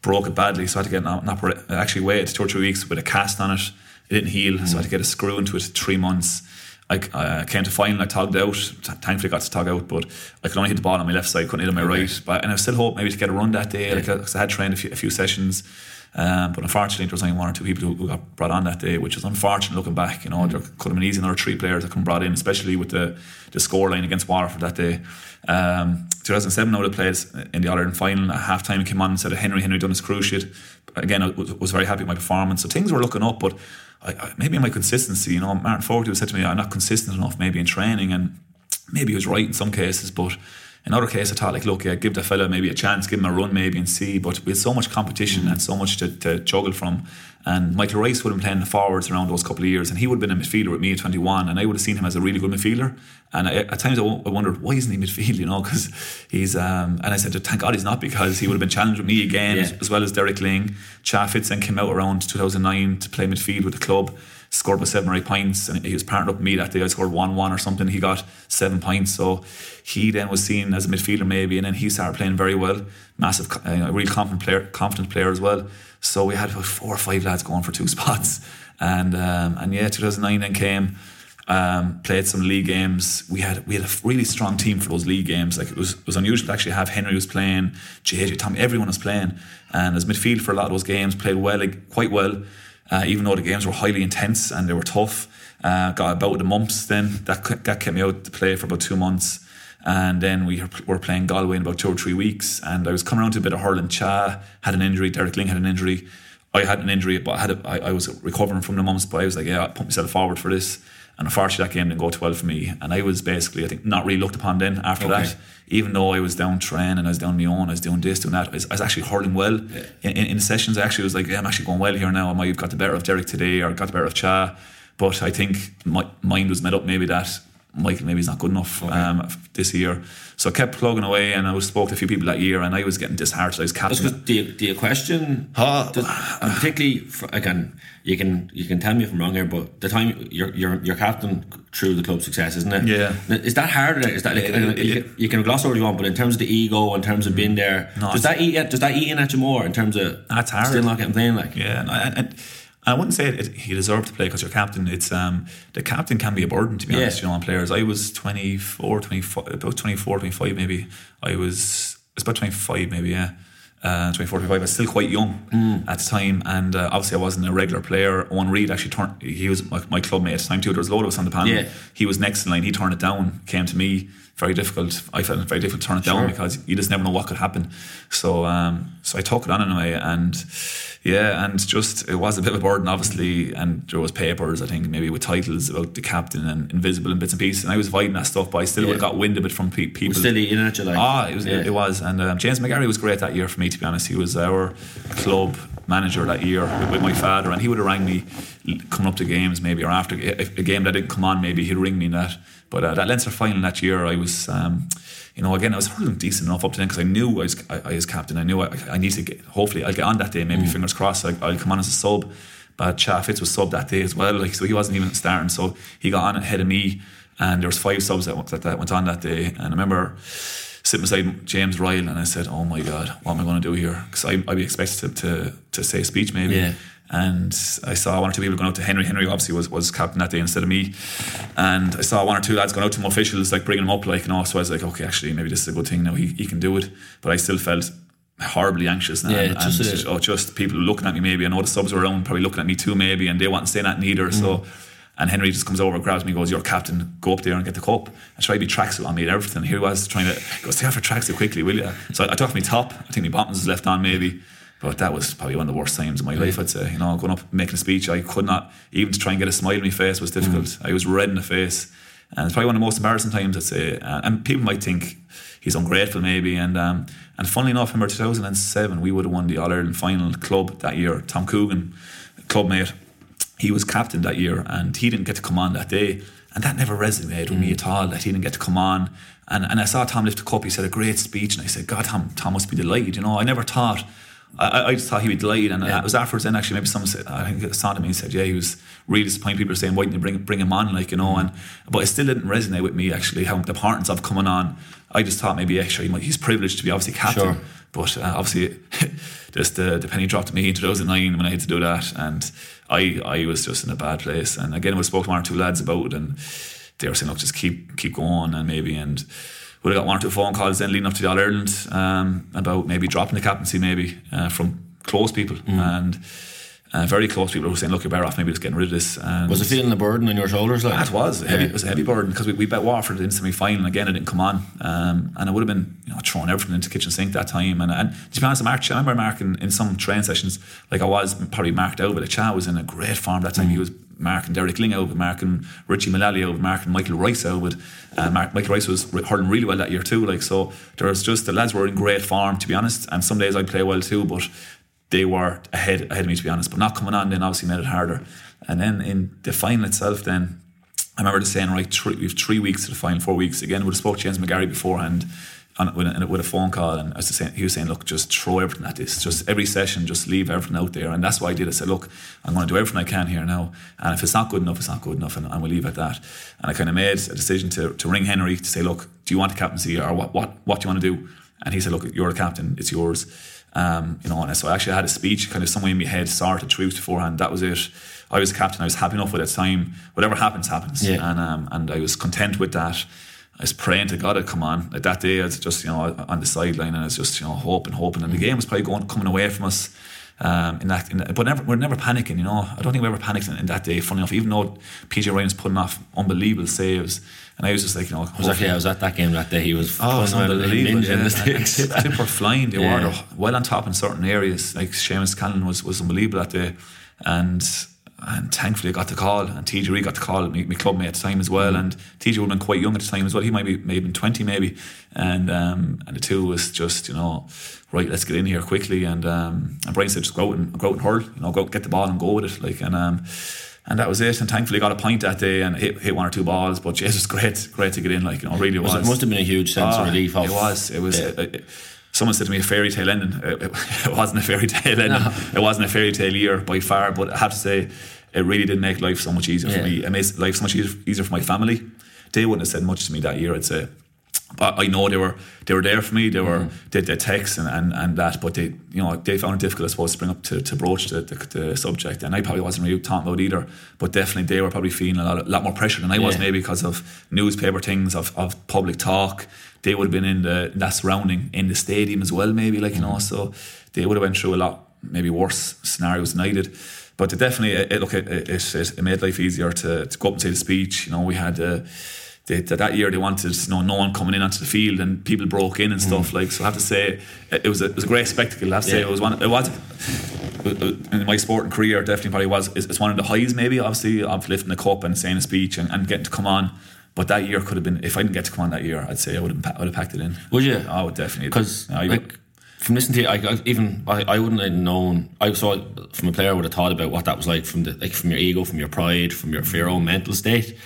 broke it badly. So I had to get an, an operation. Actually, waited two or three weeks with a cast on it. It didn't heal, mm. so I had to get a screw into it three months I, I came to final, I togged out. Thankfully, got to tog out, but I could only hit the ball on my left side, couldn't hit on my okay. right. But and I still hope maybe to get a run that day, yeah. like I had trained a few, a few sessions. Um, but unfortunately, there was only one or two people who, got brought on that day, which is unfortunate looking back. You know, mm. there could have been easy another three players that come brought in, especially with the the score line against Waterford that day. Um, 2007, I would have played in the All Ireland final. At half time, came on and said Henry Henry done his cruciate. Again, I was, was very happy with my performance. So things were looking up, but I, I, maybe my consistency, you know, Martin Fogarty said to me, I'm not consistent enough maybe in training and maybe he was right in some cases, but in other cases, I thought like, look, yeah, give the fella maybe a chance, give him a run maybe and see. But with so much competition mm. and so much to, to, juggle from, and Michael Rice would have been playing the forwards around those couple of years, and he would have been a midfielder with me at 21, and I would have seen him as a really good midfielder. And I, at times I, I wondered why isn't he midfield, you know? Because he's um, and I said, thank God he's not, because he would have been challenged with me again, yeah. as, as, well as Derek Lyng. Cha Fitz came out around 2009 to play midfield with the club scored with seven or eight points, and he was partnered up with me that day. I scored one one or something. He got seven points, so he then was seen as a midfielder maybe, and then he started playing very well. Massive, uh, real confident player, confident player as well. So we had about four or five lads going for two spots, and um, and yeah, 2009 then came. Um, played some league games. We had we had a really strong team for those league games. Like it was it was unusual to actually have Henry was playing, JJ, Tommy, everyone was playing, and as midfield for a lot of those games, played well, like, quite well uh, even though the games were highly intense and they were tough. Uh, got about the mumps then. That, that kept me out to play for about two months. And then we were playing Galway in about two or three weeks. And I was coming around to a bit of hurling. Cha had an injury. Derek Lyng had an injury. I had an injury, but I had a, I, I was recovering from the mumps. But I was like, yeah, I put myself forward for this. And unfortunately, that game didn't go too well for me. And I was basically, I think, not really looked upon then after okay. that. Even though I was down training, I was down my own, I was doing this, doing that. I was, I was actually hurling well. Yeah. In, in, in, sessions, I actually was like, yeah, I'm actually going well here now. I might have got the better of Derek today or got the better of Cha. But I think my mind was made up maybe that Michael maybe he's not good enough okay. um, this year. So I kept plugging away, and I spoke to a few people that year, and I was getting disheartened. I was captain. Do you, do you question? Uh, does, particularly, for, again, you can you can tell me if I'm wrong here, but the time you're you're, you're captain through the club success, isn't it? Yeah. Is that harder? Is that like, it, it, you, can, you, can, gloss over what you want, but in terms of the ego, in terms of being there, no, does that eat does that eat in at you more in terms of that's hard. Still not getting playing like yeah, and, and I wouldn't say it, it, he deserved to play because you're captain. It's um, the captain can be a burden to be yeah. honest. You know, on players. I was 24, 25, about 24, 25 maybe. I was it's about 25 maybe. Yeah. Uh, 24, 25. I was still quite young mm. at the time, and uh, obviously I wasn't a regular player. Eoin Reid actually turned. He was my, my club mate at the time too. There was load of us on the panel. Yeah. He was next in line. He turned it down. Came to me. Very difficult. I found it very difficult to turn it sure. down because you just never know what could happen. So, um, so I took it on anyway, and yeah, and just it was a bit of a burden, obviously, and there was papers, I think, maybe with titles about the captain and invisible and bits and pieces, and I was avoiding that stuff, but I still yeah. would have got wind of it from pe- people. Still eating it, like ah, it was, yeah. it, it, was, and um, James McGarry was great that year for me, to be honest. He was our club manager that year with, my father, and he would have rang me coming up to games maybe or after a, game that didn't come on, maybe he'd ring me in that. But uh, that Leinster final that year, I was. Um, you know, again, I was hurling decent enough up to then because I knew I was, I, I, was captain. I knew I, I need to get, hopefully, I'll get on that day, maybe mm. fingers crossed, I, will come on as a sub. But Cha Fitz was sub that day as well, like so he wasn't even starting. So he got on ahead of me, and there was five subs that, that, that went on that day. And I remember sitting beside James Ryall, and I said, "Oh my God, what am I going to do here?" Because I, I'd be expected to, to, to say a speech maybe. Yeah and I saw one or two people going out to Henry. Henry obviously was, was captain that day instead of me, and I saw one or two lads going out to more officials, like bringing him up, like and know. So I was like, okay, actually, maybe this is a good thing. Now he, he can do it, but I still felt horribly anxious now. Yeah, and, just, and just, oh, just people looking at me. Maybe I know the subs were around, probably looking at me too, maybe, and they weren't saying that neither. Mm. So. And Henry just comes over, grabs me, goes, "You're captain. Go up there and get the cup." I tried to be tracksuit on me and everything. Here he was trying to go, "Stay off your tracksuit quickly, will you?" So I, I took my top. I think my bottoms was left on maybe. But that was probably one of the worst times in my life, I'd say. You know, going up making a speech, I could not, even to try and get a smile on my face was difficult. Mm. I was red in the face. And it's probably one of the most embarrassing times, I'd say. Uh, and people might think he's ungrateful, maybe. And um, and funnily enough, in 2007, we would have won the All Ireland final club that year. Tom Coogan, club mate, he was captain that year and he didn't get to come on that day. And that never resonated mm. with me mm. at all, that he didn't get to come on. And, and I saw Tom lift the cup, he said a great speech. And I said, God, Tom, Tom must be delighted. You know, I never thought I, I just thought he'd be delayed, and yeah. it was afterwards. Then actually, maybe someone said, I think it sounded me and said, yeah, he was really disappointed. People were saying, why didn't you bring bring him on, like you know? And but it still didn't resonate with me actually how the importance of coming on. I just thought maybe actually he's privileged to be obviously captain, sure. But uh, obviously just the, the penny dropped to me in 2009 when I had to do that, and I I was just in a bad place. And again, we spoke to one or two lads about it, and they were saying, look, just keep keep going, and maybe and would have got one or two phone calls then leading up to the All Ireland um, about maybe dropping the captaincy maybe uh, from close people mm. and uh, very close people who were saying, "Look, you're better off maybe just getting rid of this." And was it feeling a burden on your shoulders? Like that was heavy. Yeah. It was a heavy burden because we, we bet Waterford in semi final again. It didn't come on, um, and I would have been you know throwing everything into kitchen sink that time. And and to be honest, I, I remember marking in some train sessions like I was probably marked out, but the Cha was in a great form that time. Mm. He was Mark and Derek Lyng out, with Mark and Richie Mullally out, with Mark and Michael Rice out, with uh, Mark, Michael Rice was hurling really well that year too. Like so, there's just the lads were in great form to be honest, and some days I'd play well too, but they were ahead ahead of me to be honest. But not coming on then obviously made it harder. And then in the final itself, then I remember just saying, right, three, we have three weeks to the final, four weeks. Again, would have spoke to James McGarry beforehand on, with, a, with a phone call, and I was saying, he was saying, look, just throw everything at this. Just every session, just leave everything out there. And that's why I did. I said, look, I'm going to do everything I can here now. And if it's not good enough, it's not good enough, and, and we'll leave it at that. And I kind of made a decision to, to ring Henry to say, look, do you want the captaincy or what, what, what do you want to do? And he said, look, you're the captain, it's yours. Um, you know, and so I actually had a speech kind of somewhere in my head, started three weeks beforehand. That was it. I was captain. I was happy enough with that time. Whatever happens, happens. Yeah. And um, and I was content with that. I was praying to God to come on. Like that day, I was just you know on the sideline and I was just you know hoping, hoping. And the game was probably going coming away from us. Um, in that, in that, but never, we're never panicking, you know. I don't think we ever panicked in, in that day. Funny enough, even though PJ Ryan was putting off unbelievable saves, and I was just like, you know, I was actually I was at that game that day. He was Oh, it's unbelievable. in Yeah. And Tip were flying. They Yeah. were well on top in certain areas. Like Seamus Callanan was, was unbelievable that day. And and thankfully I got the call. And TJ Reid got the call, my, my club mate at the time as well. And TJ would have been quite young at the time as well. He might be maybe been 20 maybe. And um, and the two was just, you know, right, let's get in here quickly. And um, and Brian said, just go out and go out and hurl, you know, go get the ball and go with it. Like and um and that was it. And thankfully got a point that day and hit, hit one or two balls. But Jesus, great, great to get in. Like, you know, really was. It must have been a huge sense Oh, of relief. Of, It was. It was. Yeah. uh, uh, someone said to me a fairy tale ending. It, it, it wasn't a fairy tale ending. It wasn't a fairy tale year by far. But I have to say, it really did make life so much easier Yeah. for me. It made life so much easier, easier for my family. They wouldn't have said much to me that year. I'd say. But I know they were they were there for me. They were they they text and, and, and that, but they you know they found it difficult, I suppose, to bring up to, to broach the, the, the subject. And I probably wasn't really talking about either. But definitely they were probably feeling a lot, a lot more pressure than I was, maybe because of newspaper things, of, of public talk. They would have been in the that surrounding in the stadium as well, maybe like you know. So they would have went through a lot maybe worse scenarios than I did. But it definitely, it, it, look, it, it, it, it made life easier to, to go up and say the speech. You know, we had. Uh, they, that, that year they wanted you know, no one coming in onto the field and people broke in and stuff mm. like so I have to say it, was a, it was a great spectacle I have to say it was one it was uh, in my sporting career definitely probably was it's, one of the highs maybe obviously of lifting the cup and saying a speech and, and getting to come on but that year could have been if I didn't get to come on that year I'd say I would have, I would have packed it in Would you? I would definitely Because I would- like from listening to you, I, I even I, I wouldn't have known. I saw from a player, I would have thought about what that was like from the like from your ego, from your pride, from your, for your own mental state.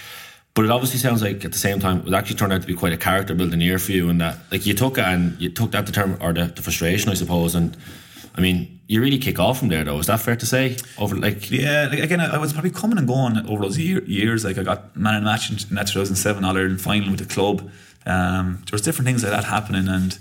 But it obviously sounds like at the same time it actually turned out to be quite a character building year for you, and that like you took it and you took that determ or the, the frustration, I suppose, and I mean you really kick off from there though. Is that fair to say? Over like Yeah, like again, I I was probably coming and going over those year, years. Like I got man the match in, in that 2007 All Ireland final with the club. Um, there was different things like that happening, and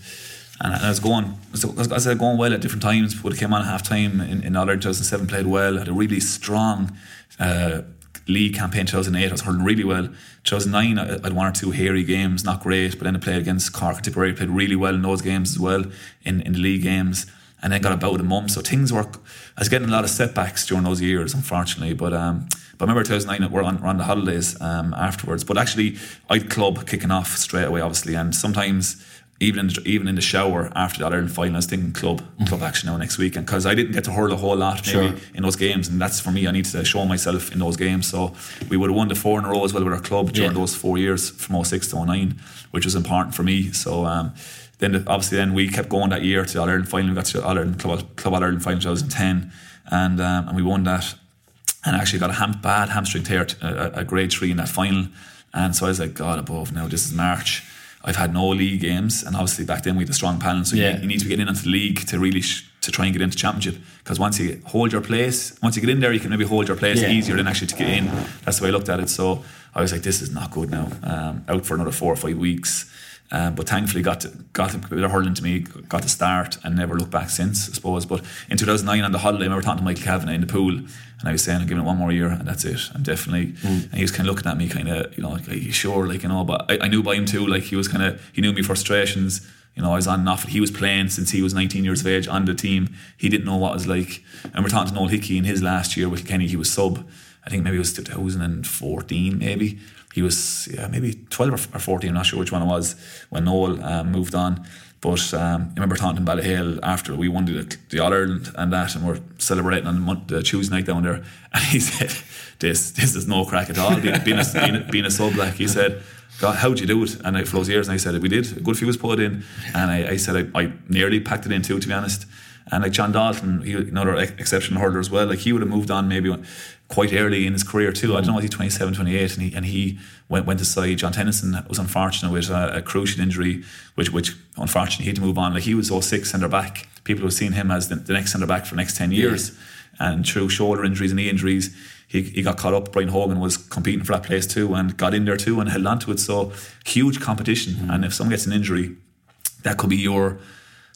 and I was going, I was, I was going well at different times. But it came on at half time in, in All Ireland 2007, played well, had a really strong. Uh, League campaign 2008 I was hurling really well 2009 I had one or two hairy games not great but then I played against Cork Tipperary played really well in those games as well in, in the league games and then got about a mum. So things were, I was getting a lot of setbacks during those years, unfortunately. But um, but I remember 2009, we're on, we're on the holidays um, afterwards. But actually, I'd club kicking off straight away, obviously. And sometimes, even in the, even in the shower after the Ireland final, I was thinking club, club action now next week, and Because I didn't get to hurl a whole lot maybe Sure. in those games. And that's for me, I need to show myself in those games. So we would have won the four in a row as well with our club during Yeah. those four years from 06 to 09, which was important for me. So um, then the, obviously then we kept going that year to the Ireland final. We got to the Ireland Club, Club Ireland final 2010, and um, and we won that. And actually got a ham, bad hamstring tear a grade three in that final. And so I was like, God above, now this is March. I've had no league games, and obviously back then we had a strong panel, so Yeah. you, you need to be getting into the league to really sh- to try and get into championship. Because once you hold your place, once you get in there, you can maybe hold your place Yeah. easier than actually to get in. That's the way I looked at it. So I was like, this is not good now. Um, out for another four or five weeks. Um, but thankfully got to, got a bit of hurling to me, got to start and never looked back since, I suppose. But in 2009 on the holiday, I remember talking to Michael Kavanagh in the pool and I was saying, I'm giving it one more year and that's it. I'm definitely, and he was kind of looking at me kind of, you know, like, you sure? Like, you know, but I, I knew by him too, like he was kind of, he knew me frustrations. You know, I was on and off. He was playing since he was 19 years of age on the team. He didn't know what it was like. And we're talking to Noel Hickey in his last year with Kenny, he was sub. I think maybe it was 2014, maybe. He was, yeah, maybe 12 or 14, I'm not sure which one it was, when Noel um, moved on. But um, I remember talking to Ballyhale after we won the, the All Ireland and that, and we're celebrating on the, month, the Tuesday night down there. And he said, "This this is no crack at all. Being, being, a, being, a, being a sub, like he said." God, how'd you do it? And I, those years, and I said, we did. A good few was put in. And I, I said, I, I nearly packed it in too, to be honest. And like John Dalton, he another exceptional hurler as well. Like he would have moved on maybe quite early in his career too. I don't know, was he 27, 28, and he and he went went aside. John Tennyson was unfortunate with a, a cruciate injury, which which unfortunately he had to move on. Like he was 06 centre back. People have seen him as the, the next centre back for the next 10 years. Yeah. And through shoulder injuries and knee injuries, he, he got caught up. Brian Hogan was competing for that place too and got in there too and held on to it. So huge competition. Mm. And if someone gets an injury, that could be your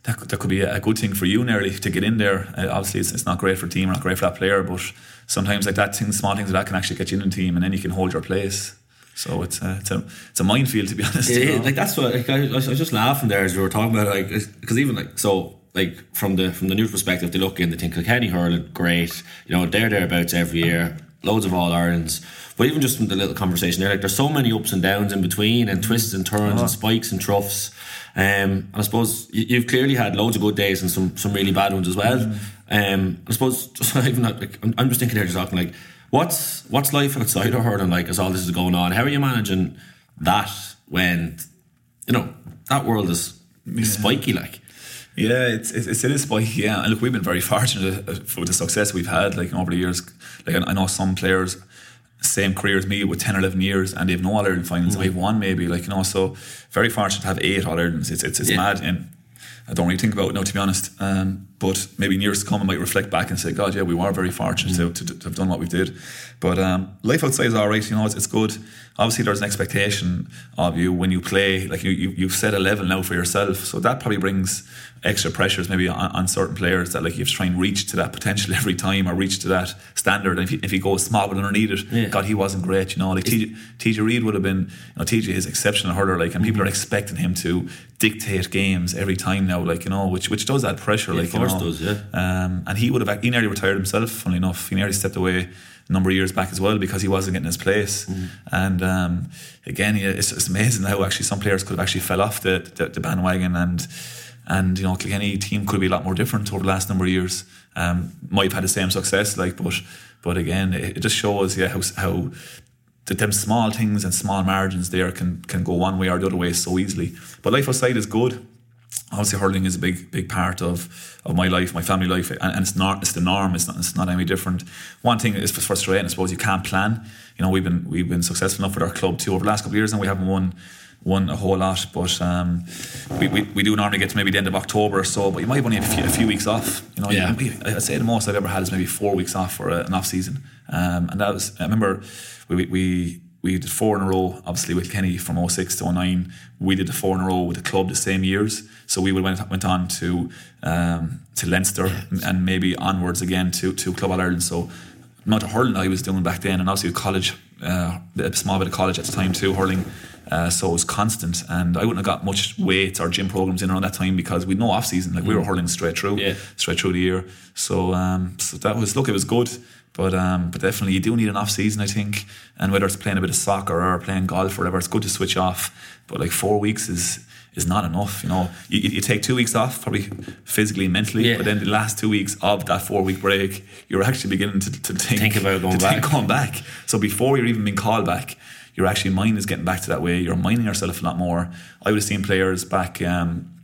that that could be a good thing for you nearly to get in there. Uh, obviously, it's, it's not great for a team, not great for that player, but sometimes like that, things, small things like that can actually get you in the team, and then you can hold your place. So it's a, it's a it's a minefield to be honest. Yeah, you know? like that's what like, I, I, was just laughing there as we were talking about it, like because even like so like from the from the news perspective, they look in, they think Kilkenny hurling great, you know they're thereabouts every year, loads of All Irelands. But even just from the little conversation there, like there's so many ups and downs in between, and twists and turns, oh. and spikes and troughs. Um, and I suppose you've clearly had loads of good days and some some really bad ones as well. Mm. Um, I suppose just even like, I'm just thinking there, just talking like, what's what's life outside of hurling like as all this is going on? How are you managing that when you know that world is, yeah. spiky like? Yeah, it's, it's it is spiky. Yeah, and look, we've been very fortunate uh, for the success we've had. Like over the years, like I know some players same career as me with 10 or 11 years and they've no All Ireland finals. Mm. I've won maybe, like, you know, so very fortunate to have eight All Irelands. It's, it's, it's yeah. mad. And I don't really think about it now, to be honest. Um, but maybe in years to come, I might reflect back and say, God, yeah, we were very fortunate mm. to, to, to, have done what we did. But um, life outside is all right, you know, it's, it's good. Obviously, there's an expectation of you when you play, like you, you, you've set a level now for yourself. So that probably brings extra pressures maybe on, on, certain players that like you have to try and reach to that potential every time or reach to that standard. And if he, if he goes small but underneath it, yeah. God, he wasn't great. You know, like TJ, TJ Reid would have been, you know, TJ is exceptional hurler, like, and people mm-hmm. are expecting him to dictate games every time now, like you know, which which does add pressure, yeah, like you know. Does, yeah. Um, and he would have he nearly retired himself. Funnily enough, he nearly stepped away a number of years back as well because he wasn't getting his place. Mm. And um, again, it's, it's amazing how actually some players could have actually fell off the, the, the bandwagon and and you know Kilkenny team could be a lot more different over the last number of years. Um, might have had the same success, like, but but again, it, it just shows yeah how how that them small things and small margins there can can go one way or the other way so easily. But life outside is good. Obviously, hurling is a big big part of, of my life, my family life, and, and it's not it's the norm. It's not it's not any different. One thing is frustrating. I suppose you can't plan. You know, we've been we've been successful enough with our club too over the last couple of years, and we haven't won won a whole lot. But um, we, we, we do normally get to maybe the end of October or so. But you might only have a few, a few weeks off. You know, yeah. You, I'd say the most I've ever had is maybe four weeks off for a, an off season. Um, and that was I remember we we we did four in a row, obviously with Kenny from 06 to 09. We did the four in a row with the club the same years. So we went went on to um, to Leinster and maybe onwards again to, to Club All Ireland. So not a hurling I was doing back then, and obviously college, uh, a small bit of college at the time too, hurling. Uh, so it was constant, and I wouldn't have got much weights or gym programs in around that time because we'd no off season. Like mm. we were hurling straight through, yeah. straight through the year. So, um, so that was look, it was good. But um, but definitely you do need an off season, I think. And whether it's playing a bit of soccer or playing golf or whatever, it's good to switch off. But like four weeks is is not enough. You know, you, you take two weeks off, probably physically and mentally, yeah. but then the last two weeks of that four week break, you're actually beginning to, to think, think about going back. Think going back. So before you're even being called back, your actually mind is getting back to that way. You're minding yourself a lot more. I would have seen players back. Um,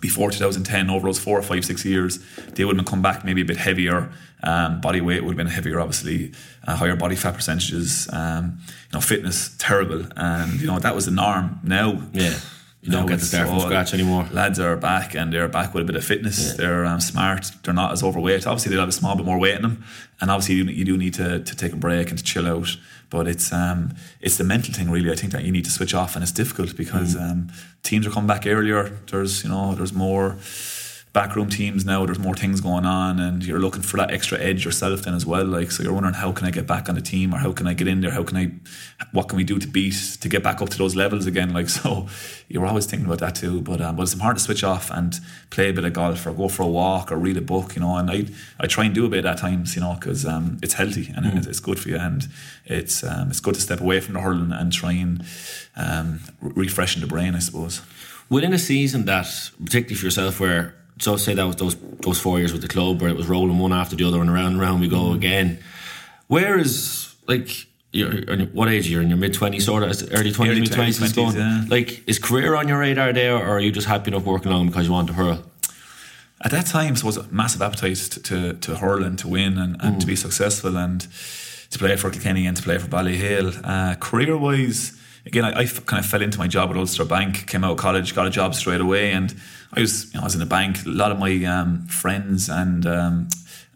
before 2010, over those four or five, six years, they would have come back maybe a bit heavier. Um, body weight would have been heavier, obviously, uh, higher body fat percentages. Um, you know, fitness terrible, and you know that was the norm. Now, yeah, you don't get to start from scratch anymore. Lads are back and they're back with a bit of fitness. Yeah. They're um, smart. They're not as overweight. Obviously, they have a small bit more weight in them, and obviously, you, you do need to, to take a break and to chill out. But it's um, it's the mental thing really. I think that you need to switch off, and it's difficult because mm. um, teams are coming back earlier. There's you know there's more backroom teams now, there's more things going on, and you're looking for that extra edge yourself then as well. Like, so you're wondering how can I get back on the team, or how can I get in there? How can I, what can we do to beat to get back up to those levels again? Like, so you're always thinking about that too. But um, but it's important to switch off and play a bit of golf, or go for a walk, or read a book. You know, and I I try and do a bit at times. You know, because um, it's healthy and mm. it's good for you, and it's um, it's good to step away from the hurling and try and um, refreshing the brain, I suppose. within a season that, particularly for yourself, where so say that was those those four years with the club where it was rolling one after the other and around and around we go mm. again. Where is like you're, what age you're you? In your mid twenties, sort of early twenties, mid twenties, going. Yeah. Like, is career on your radar there, or are you just happy enough working along because you want to hurl? At that time, it was a massive appetite to, to, to hurl and to win and, and mm. to be successful and to play for Kilkenny and to play for Ballyhale. Uh, career wise, again, I, I, kind of fell into my job at Ulster Bank, came out of college, got a job straight away, and I was, you know, I was in a bank. A lot of my um, friends and um,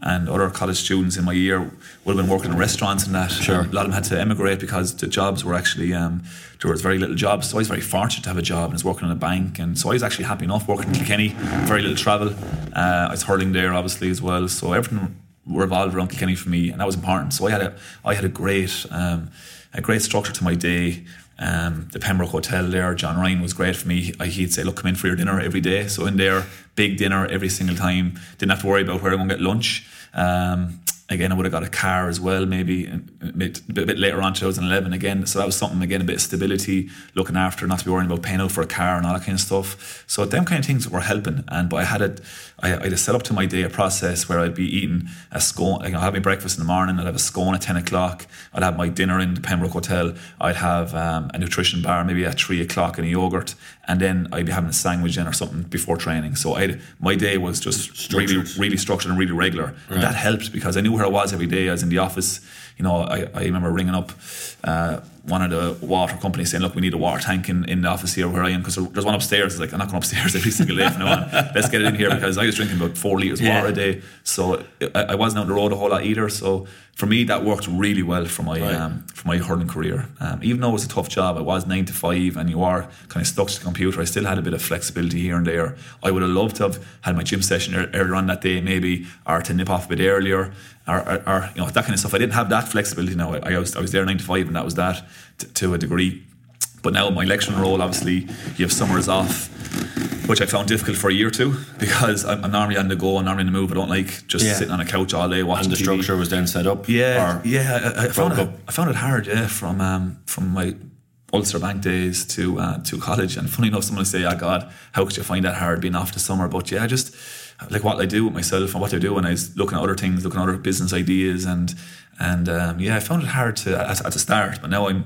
and other college students in my year would have been working in restaurants and that. Sure. And a lot of them had to emigrate because the jobs were actually um, there was very little jobs. So I was very fortunate to have a job and I was working in a bank, and so I was actually happy enough working in Kilkenny. Very little travel. Uh, I was hurling there obviously as well. So everything revolved around Kilkenny for me, and that was important. So I had a I had a great um, a great structure to my day. Um, the Pembroke Hotel there, John Ryan was great for me. He'd say, "Look, come in for your dinner every day." So in there, big dinner every single time. Didn't have to worry about where I'm going to get lunch. Um, again, I would have got a car as well, maybe a bit, a bit, later on, 2011 again. So that was something, again, a bit of stability, looking after, not to be worrying about paying out for a car and all that kind of stuff. So them kind of things were helping. And but I had it, I, had set up to my day a process where I'd be eating a scone. I'd have my breakfast in the morning. I'd have a scone at 10 o'clock. I'd have my dinner in the Pembroke Hotel. I'd have um, a nutrition bar maybe at three o'clock and a yogurt, and then I'd be having a sandwich in or something before training. So I my day was just structured. really, really structured and really regular. Right. And that helped because I knew where I was every day. I was in the office. You know, I, I remember ringing up uh, one of the water companies saying, "Look, we need a water tank in, in the office here where I am because there's one upstairs." It's like I'm not going upstairs every single day from now on. Let's get it in here because I was drinking about four liters yeah. water a day, so I, I, wasn't out the road a whole lot either. So for me, that worked really well for my right. um, for my hurling career. Um, even though it was a tough job, it was nine to five, and you are kind of stuck to the computer. I still had a bit of flexibility here and there. I would have loved to have had my gym session earlier on that day, maybe, or to nip off a bit earlier, or, or, or you know that kind of stuff. I didn't have that flexibility now. I, I was I was there nine to five, and that was that to, to a degree. But now my lecturing role, obviously, you have summers off, which I found difficult for a year or two because I'm, I'm normally on the go, I'm normally on the move. I don't like just yeah. sitting on a couch all day watching. And the TV. structure was then set up. Yeah, yeah. I, I found it, I found it hard. Yeah, from um, from my Ulster Bank days to uh, to college. And funny enough, someone will say, "Oh God, how could you find that hard being off the summer?" But yeah, just like what I do with myself and what I do when I was looking at other things, looking at other business ideas, and and um, yeah, I found it hard to at, at the start, but now I'm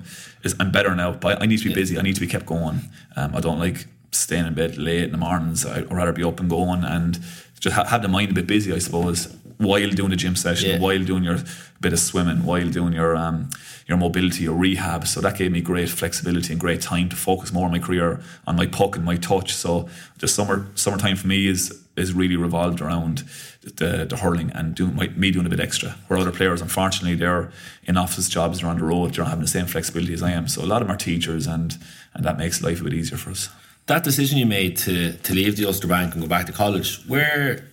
I'm better now. But I need to be yeah. busy. I need to be kept going. Um, I don't like staying in bed late in the mornings. I'd rather be up and going and just ha- have the mind a bit busy, I suppose, while doing the gym session, yeah. while doing your bit of swimming, while doing your um, your mobility, your rehab. So that gave me great flexibility and great time to focus more on my career, on my puck and my touch. So the summer summertime for me is is really revolved around the, the hurling and doing my, me doing a bit extra. Where other players, unfortunately, they're in office jobs around the road, they're not having the same flexibility as I am. So a lot of them are teachers, and and that makes life a bit easier for us. That decision you made to to leave the Ulster Bank and go back to college, where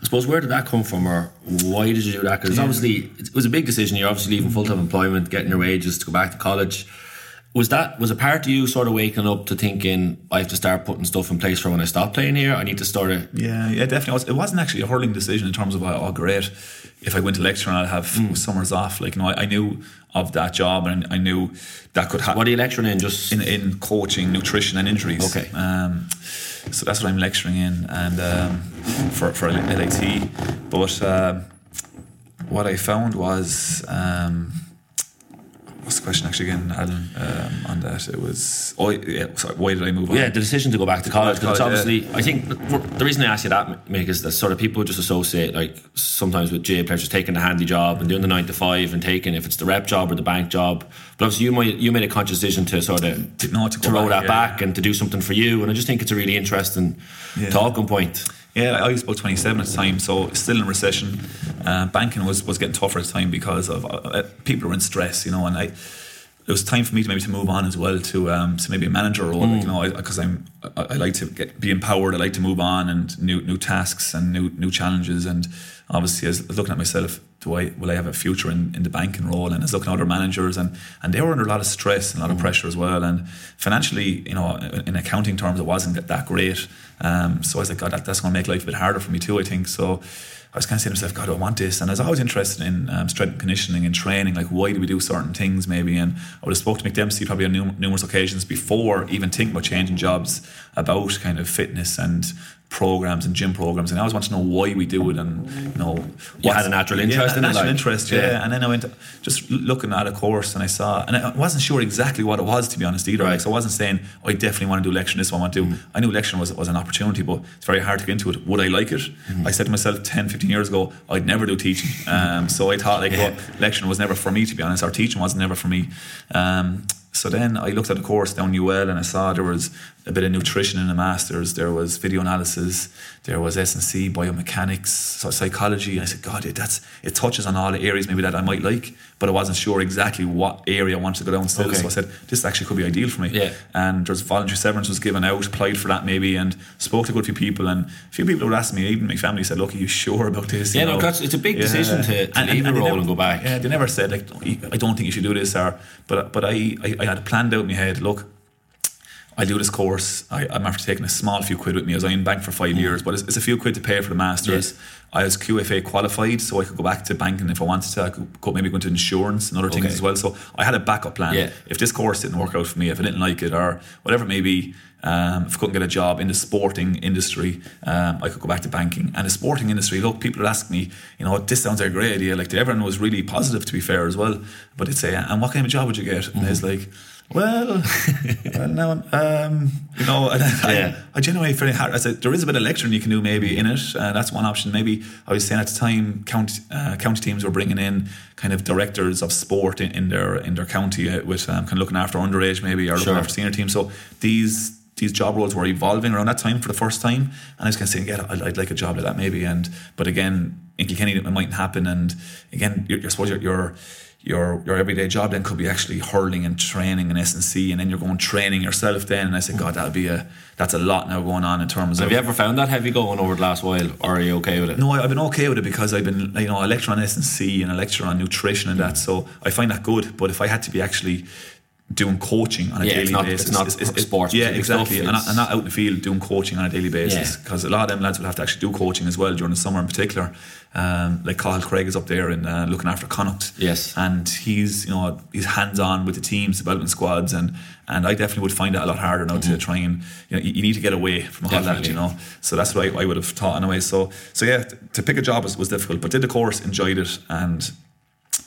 I suppose where did that come from, or why did you do that? Because yeah. obviously it was a big decision. You're obviously leaving full time employment, getting your wages to go back to college. Was that was a part of you sort of waking up to thinking I have to start putting stuff in place for when I stop playing here? I need to start it. Yeah, yeah, definitely. It wasn't actually a hurling decision in terms of oh great, if I went to lecture and I'd have mm. summers off. Like you know, I, I, knew of that job and I knew that could happen. What are you lecturing in? Just in, in coaching, nutrition, and injuries. Okay. Um, so that's what I'm lecturing in, and um, for for LIT. But uh, what I found was. Um, what's the question actually again, Alan, um, on that? It was, oh, yeah, sorry, why did I move on? Yeah, the decision to go back to college. Because obviously, yeah. I think the reason I ask you that, Mick, is that sort of people just associate, like, sometimes with J players just taking the handy job and doing the nine to five and taking, if it's the rep job or the bank job. But obviously, you made, you made a conscious decision to sort of to, no, to, to roll back, that yeah. back and to do something for you. And I just think it's a really interesting talking point. Yeah, I was about 27 at the time, so still in recession. Uh, banking was, was getting tougher at the time because of uh, uh, people were in stress, you know, and I it was time for me to maybe to move on as well to um, to maybe a manager role, mm. like, you know, because I'm I, I, like to get, be empowered. I like to move on and new new tasks and new new challenges. And obviously, I was looking at myself do I will I have a future in, in the banking role? And I was looking at other managers, and and they were under a lot of stress and a lot of pressure as well. And financially, you know, in accounting terms, it wasn't that great. Um, so I was like, God, that, that's going to make life a bit harder for me too. I think so. I was kind of saying to myself, God, I want this. And I was always interested in um, strength and conditioning and training. Like, why do we do certain things, maybe? And I would have spoke to Mick Dempsey probably on num- numerous occasions before even thinking about changing jobs about kind of fitness and programs and gym programs, and I always want to know why we do it, and you know, you had a natural interest yeah, in natural it, like, interest, yeah. yeah. And then I went just looking at a course, and I saw, and I wasn't sure exactly what it was to be honest either. Right. Like, so I wasn't saying oh, I definitely want to do lecturing. This is what I want to do. Mm. I knew lecturing was was an opportunity, but it's very hard to get into it. Would I like it? Mm. I said to myself 10, 15 years ago, I'd never do teaching. Um, so I thought like, yeah. well, lecturing was never for me to be honest. Or teaching was never for me. Um, so then I looked at the course down UL and I saw there was a bit of nutrition in the masters, there was video analysis, there was S&C, biomechanics, psychology. And I said, God, it, that's it touches on all the areas maybe that I might like, but I wasn't sure exactly what area I wanted to go down still. Okay. So I said, this actually could be ideal for me. Yeah. And there's voluntary severance was given out, applied for that maybe, and spoke to a good few people. And a few people would ask me, even my family said, look, are you sure about this? Yeah, you no, it's a big yeah. decision to, to and, leave and, a role never, and go back. Yeah, they never said, like, I don't think you should do this, or, but, but I, I, I had planned out in my head, look, I do this course. I, am after taking a small few quid with me. I was in bank for five mm. years, but it's, it's, a few quid to pay for the masters. I was QFA qualified, so I could go back to banking if I wanted to. I could go, maybe go into insurance and other things okay. as well. So I had a backup plan. Yeah. If this course didn't work out for me, if I didn't like it, or whatever it may be, um, if I couldn't get a job in the sporting industry, um, I could go back to banking. And the sporting industry, look, people would ask me, you know, this sounds like a great idea. Like everyone was really positive, to be fair as well. But they'd say, and what kind of job would you get? And mm-hmm. it's like well, well now, um, you know, I, yeah. I, I genuinely very hard. I said there is a bit of lecturing you can do maybe in it. Uh, that's one option. Maybe I was saying at the time, county uh, county teams were bringing in kind of directors of sport in, in their in their county uh, with um, kind of looking after underage maybe or looking after senior teams. So these these job roles were evolving around that time for the first time, and I was kind of saying, yeah, I'd, I'd like a job like that maybe. And but again, in Kilkenny, it mightn't happen. And again, you're, you're supposed you're, you're your your everyday job then could be actually hurling and training and S&C and then you're going training yourself then and I said God that'll be a that's a lot now going on in terms have of Have you ever found that heavy going over the last while or are you okay with it? No I've been okay with it because I've been you know a lecture on S&C and a lecture on nutrition and that so I find that good but if I had to be actually doing coaching on a yeah, daily it's not, basis. It's not it's, it's, sports. Yeah, exactly. and, not, and not out in the field doing coaching on a daily basis because yeah. a lot of them lads will have to actually do coaching as well during the summer in particular. Um, like Cathal Craig is up there and uh, looking after Connacht. Yes, and he's you know he's hands on with the teams, the development squads, and and I definitely would find it a lot harder now mm-hmm. to try and you know you, you, need to get away from all that, you know. So that's what I, I would have taught anyway. So so yeah, to pick a job was, was difficult, but did the course, enjoyed it, and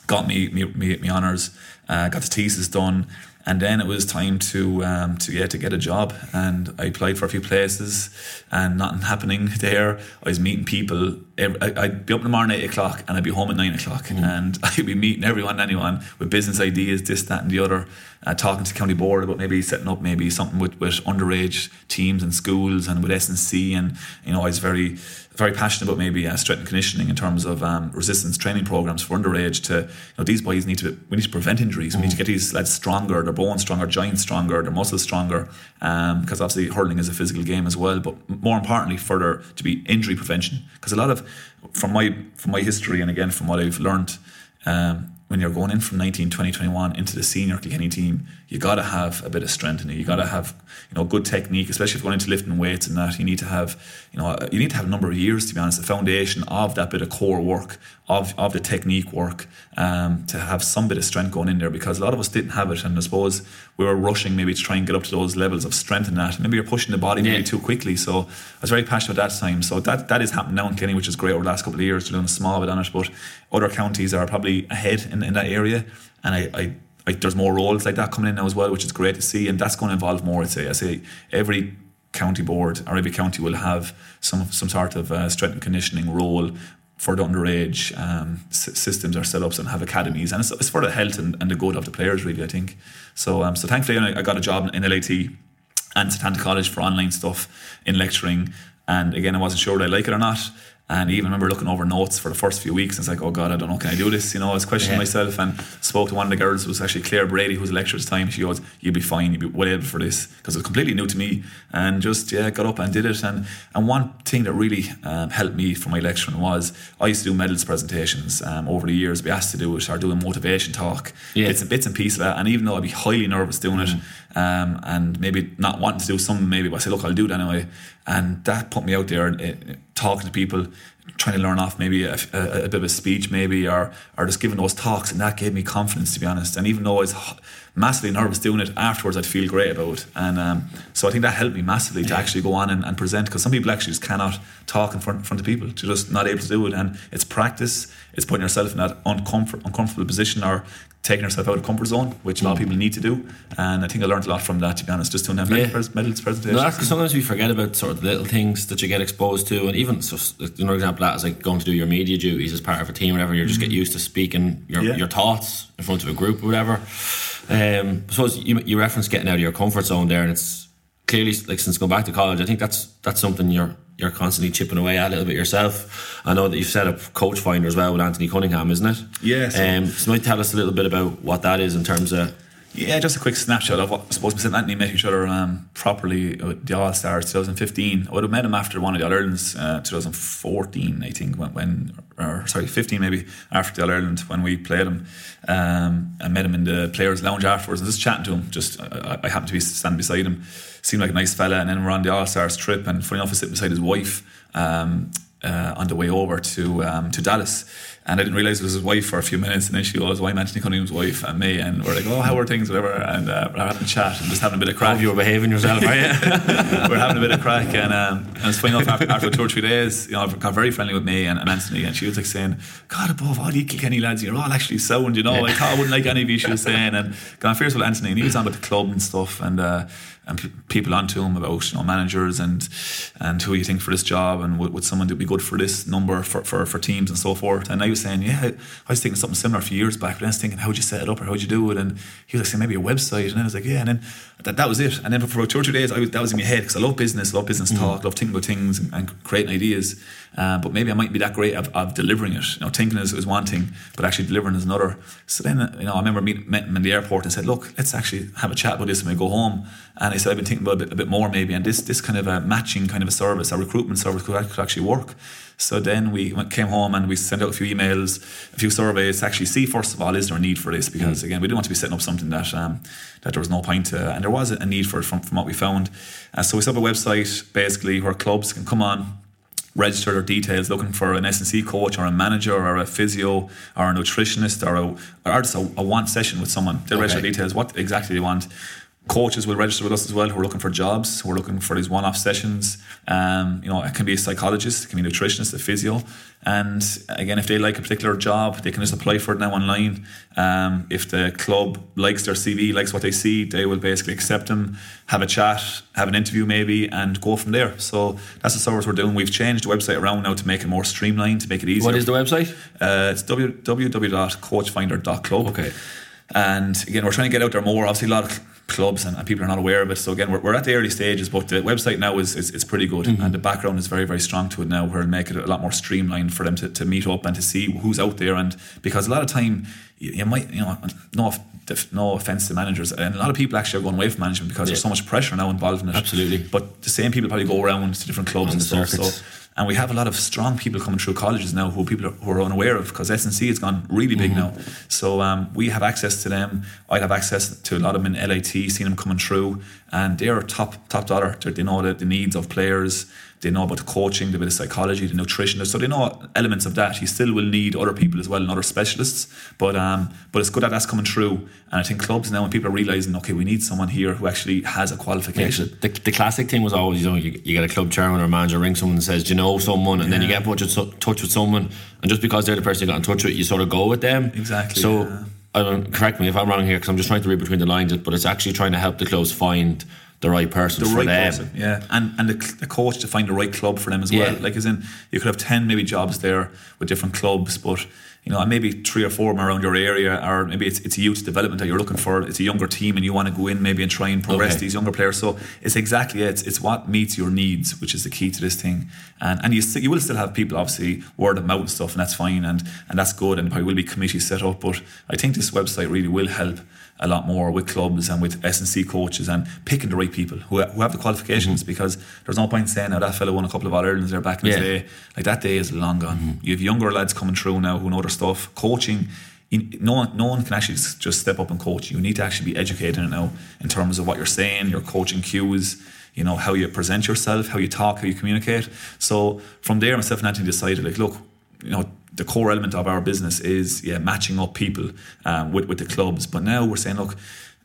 got me me, me, me honors, uh, got the thesis done and then it was time to um, to yeah to get a job. And I applied for a few places and nothing happening there. I was meeting people I'd be up in the morning at 8 o'clock and I'd be home at 9 o'clock. Mm. and I'd be meeting everyone anyone with business ideas this that and the other uh, talking to the county board about maybe setting up maybe something with, with underage teams and schools and with S&C you know I was very very passionate about maybe uh, strength and conditioning in terms of um, resistance training programs for underage to you know these boys need to we need to prevent injuries mm. we need to mm. get these lads stronger their bones stronger joints stronger their muscles stronger um, because obviously hurling is a physical game as well but more importantly further to be injury prevention because a lot of from my from my history and again from what I've learned um, when you're going in from 19, 20, 21 into the senior Kilkenny team, you got to have a bit of strength in it. You got to have, you know, good technique, especially if you're going into lifting weights and that. You need to have, you know, you need to have a number of years, to be honest, the foundation of that bit of core work, of, of the technique work, um, to have some bit of strength going in there because a lot of us didn't have it. And I suppose we were rushing maybe to try and get up to those levels of strength in that. Maybe you're pushing the body maybe too quickly. So I was very passionate at that time. So that, that is happening now in Kilkenny, which is great over the last couple of years. They're doing a small bit on it, but other counties are probably ahead in, in that area. And I, I like there's more roles like that coming in now as well, which is great to see, and that's going to involve more. I'd say. I say every county board or every county will have some some sort of uh, strength and conditioning role for the underage um, s- systems or setups and have academies, and it's, it's for the health and, and, the good of the players, really. I think so. Um, so thankfully, I got a job in LIT and Setanta College for online stuff in lecturing. And again, I wasn't sure would I like it or not. And even remember looking over notes for the first few weeks. And it's like, oh God, I don't know, can I do this? You know, I was questioning Yeah. myself and spoke to one of the girls, who was actually Claire Brady, who's a lecturer at the time. She goes, You'll be fine, you'll be well able for this. Because it was completely new to me. And just, yeah, got up and did it. And and one thing that really um, helped me for my lecturing was I used to do medals presentations um, over the years, be asked to do it or doing motivation talk, Yeah. bits and bits and pieces of that. And even though I'd be highly nervous doing it, um, and maybe not wanting to do something, maybe, but I said, look, I'll do it anyway. And that put me out there and uh, talking to people, trying to learn off maybe a, a, a bit of a speech, maybe, or or just giving those talks, and that gave me confidence, to be honest. And even though I was massively nervous doing it, afterwards I'd feel great about it. And um, so I think that helped me massively to actually go on and, and present, because some people actually just cannot talk in front, front of people, to just not able to do it. And it's practice, it's putting yourself in that uncomfort, uncomfortable position or taking yourself out of comfort zone, which a lot of people need to do. And I think I learned a lot from that, to be honest, just doing them Yeah. medals pres- medals presentations. No, sometimes we forget about sort of the little things that you get exposed to, and even so, another example of that is like going to do your media duties as part of a team, or whatever. You just get used to speaking your, Mm-hmm. Yeah. your thoughts in front of a group, or whatever. Um, I suppose you you reference getting out of your comfort zone there, and it's clearly like since going back to college, I think that's that's something you're you're constantly chipping away at a little bit yourself. I know that you've set up Coach Finder as well with Anthony Cunningham, isn't it? Yes. so- Um, so might tell us a little bit about what that is in terms of Yeah, just a quick snapshot of what I suppose me and Anthony met each other um, properly at the All Stars 2015. I would have met him after one of the All Irelands, uh, 2014, I think, when, when or sorry, 15 maybe after the All Ireland when we played him. Um, I met him in the players' lounge afterwards and just chatting to him. Just I, I happened to be standing beside him, seemed like a nice fella. And then we're on the All Stars trip, and funny enough, I sit beside his wife. Um, uh, on the way over to um, to Dallas, and I didn't realize it was his wife for a few minutes, and then she goes, "Why I'm Anthony Cunningham's wife and me?" And we're like, "Oh, how are things?" Whatever, and uh, we're having a chat and just having a bit of crack. you were behaving yourself, are you? we're having a bit of crack, and, um, and it's funny enough. After, after two or three days, you know, got very friendly with me and, and Anthony, and she was like saying, "God above all you Kilkenny lads, you're all actually sound." You know, I thought I wouldn't like any of you. She was saying, and got fierce with Anthony, and he was on about the club and stuff, and. Uh, and p- people onto him about you know managers and and who you think for this job and would, would someone do be good for this number for, for, for teams and so forth. And I was saying yeah I was thinking something similar a few years back but I was thinking how would you set it up or how would you do it? And he was like saying maybe a website. And then I was like yeah. And then that, that was it. And then for about two or three days I was, that was in my head because I love business love business talk love thinking about things and, and creating ideas. Uh, but maybe I might be that great of, of delivering it. You know thinking is, is one thing but actually delivering is another. So then you know I remember meeting met him in the airport and said look let's actually have a chat about this when we go home. And I said I've been thinking about it a bit, a bit more maybe. And this this kind of a matching kind of a service a recruitment service could, could actually work. So then we went, came home and we sent out a few emails a few surveys to actually see first of all is there a need for this? Because again we didn't want to be setting up something that um, that there was no point to and there was a need for it from, from what we found. Uh, so we set up a website basically where clubs can come on register their details looking for an S&C coach or a manager or a physio or a nutritionist or, a, or just a, a one session with someone. They'll register details, what exactly they want. Coaches will register with us as well who are looking for jobs, who are looking for these one-off sessions. Um, you know, it can be a psychologist, it can be a nutritionist, a physio. And again, if they like a particular job, they can just apply for it now online. Um, if the club likes their CV, likes what they see, they will basically accept them, have a chat, have an interview maybe, and go from there. So that's the service we're doing. We've changed the website around now to make it more streamlined, to make it easier. what is the website? Uh, it's www.coachfinder.club. Okay. And again, we're trying to get out there more. Obviously, a lot of clubs and, and people are not aware of it. So again, we're, we're at the early stages, but the website now is is, is pretty good, mm-hmm. and the background is very very strong to it now, where it'll make it a lot more streamlined for them to, to meet up and to see who's out there. And because a lot of time, you, you might you know no no offense to managers, and a lot of people actually are going away from management because there's so much pressure now involved in it. Absolutely. But the same people probably go around to different clubs On and stuff. circuits. So and we have a lot of strong people coming through colleges now who people are, who are unaware of because S&C has gone really big now. So um, we have access to them. I'd have access to a lot of them in LIT, seeing them coming through, and they're top top dollar. They're, they know the, the needs of players. They know about the coaching, the bit of psychology, the nutrition. So they know elements of that. You still will need other people as well and other specialists. But um, but it's good that that's coming through. And I think clubs now, when people are realizing, okay, we need someone here who actually has a qualification. so the, the classic thing was always, you know, you, you get a club chairman or a manager ring someone and says, Do you know someone? And then you get put in touch with someone, and just because they're the person you got in touch with, you sort of go with them. Exactly, So, yeah. I don't correct me if I'm wrong here, because I'm just trying to read between the lines, but it's actually trying to help the clubs find the right person the for right them. person, yeah, and and the, the coach to find the right club for them as Yeah. well. Like as in, you could have ten maybe jobs there with different clubs, but you know, and maybe three or four of them around your area, or maybe it's, it's a youth development that you're looking for. It's a younger team, and you want to go in maybe and try and progress Okay. these younger players. So it's exactly it. It's, it's what meets your needs, which is the key to this thing. And and you st- you will still have people obviously word of mouth and stuff, and that's fine, and and that's good, and probably will be committees set up. But I think this website really will help a lot more with clubs and with S and C coaches and picking the right people who, who have the qualifications mm-hmm. because there's no point saying now that fellow won a couple of All Irelands there back in Yeah. the day. Like that day is long gone. Mm-hmm. You have younger lads coming through now who know their stuff. Coaching, you- no one, no one can actually just, just step up and coach. You need to actually be educated in now in terms of what you're saying, your coaching cues, you know, how you present yourself, how you talk, how you communicate. So from there, myself and Anthony decided, like, look, you know, the core element of our business is yeah matching up people um, with with the clubs. But now we're saying, look,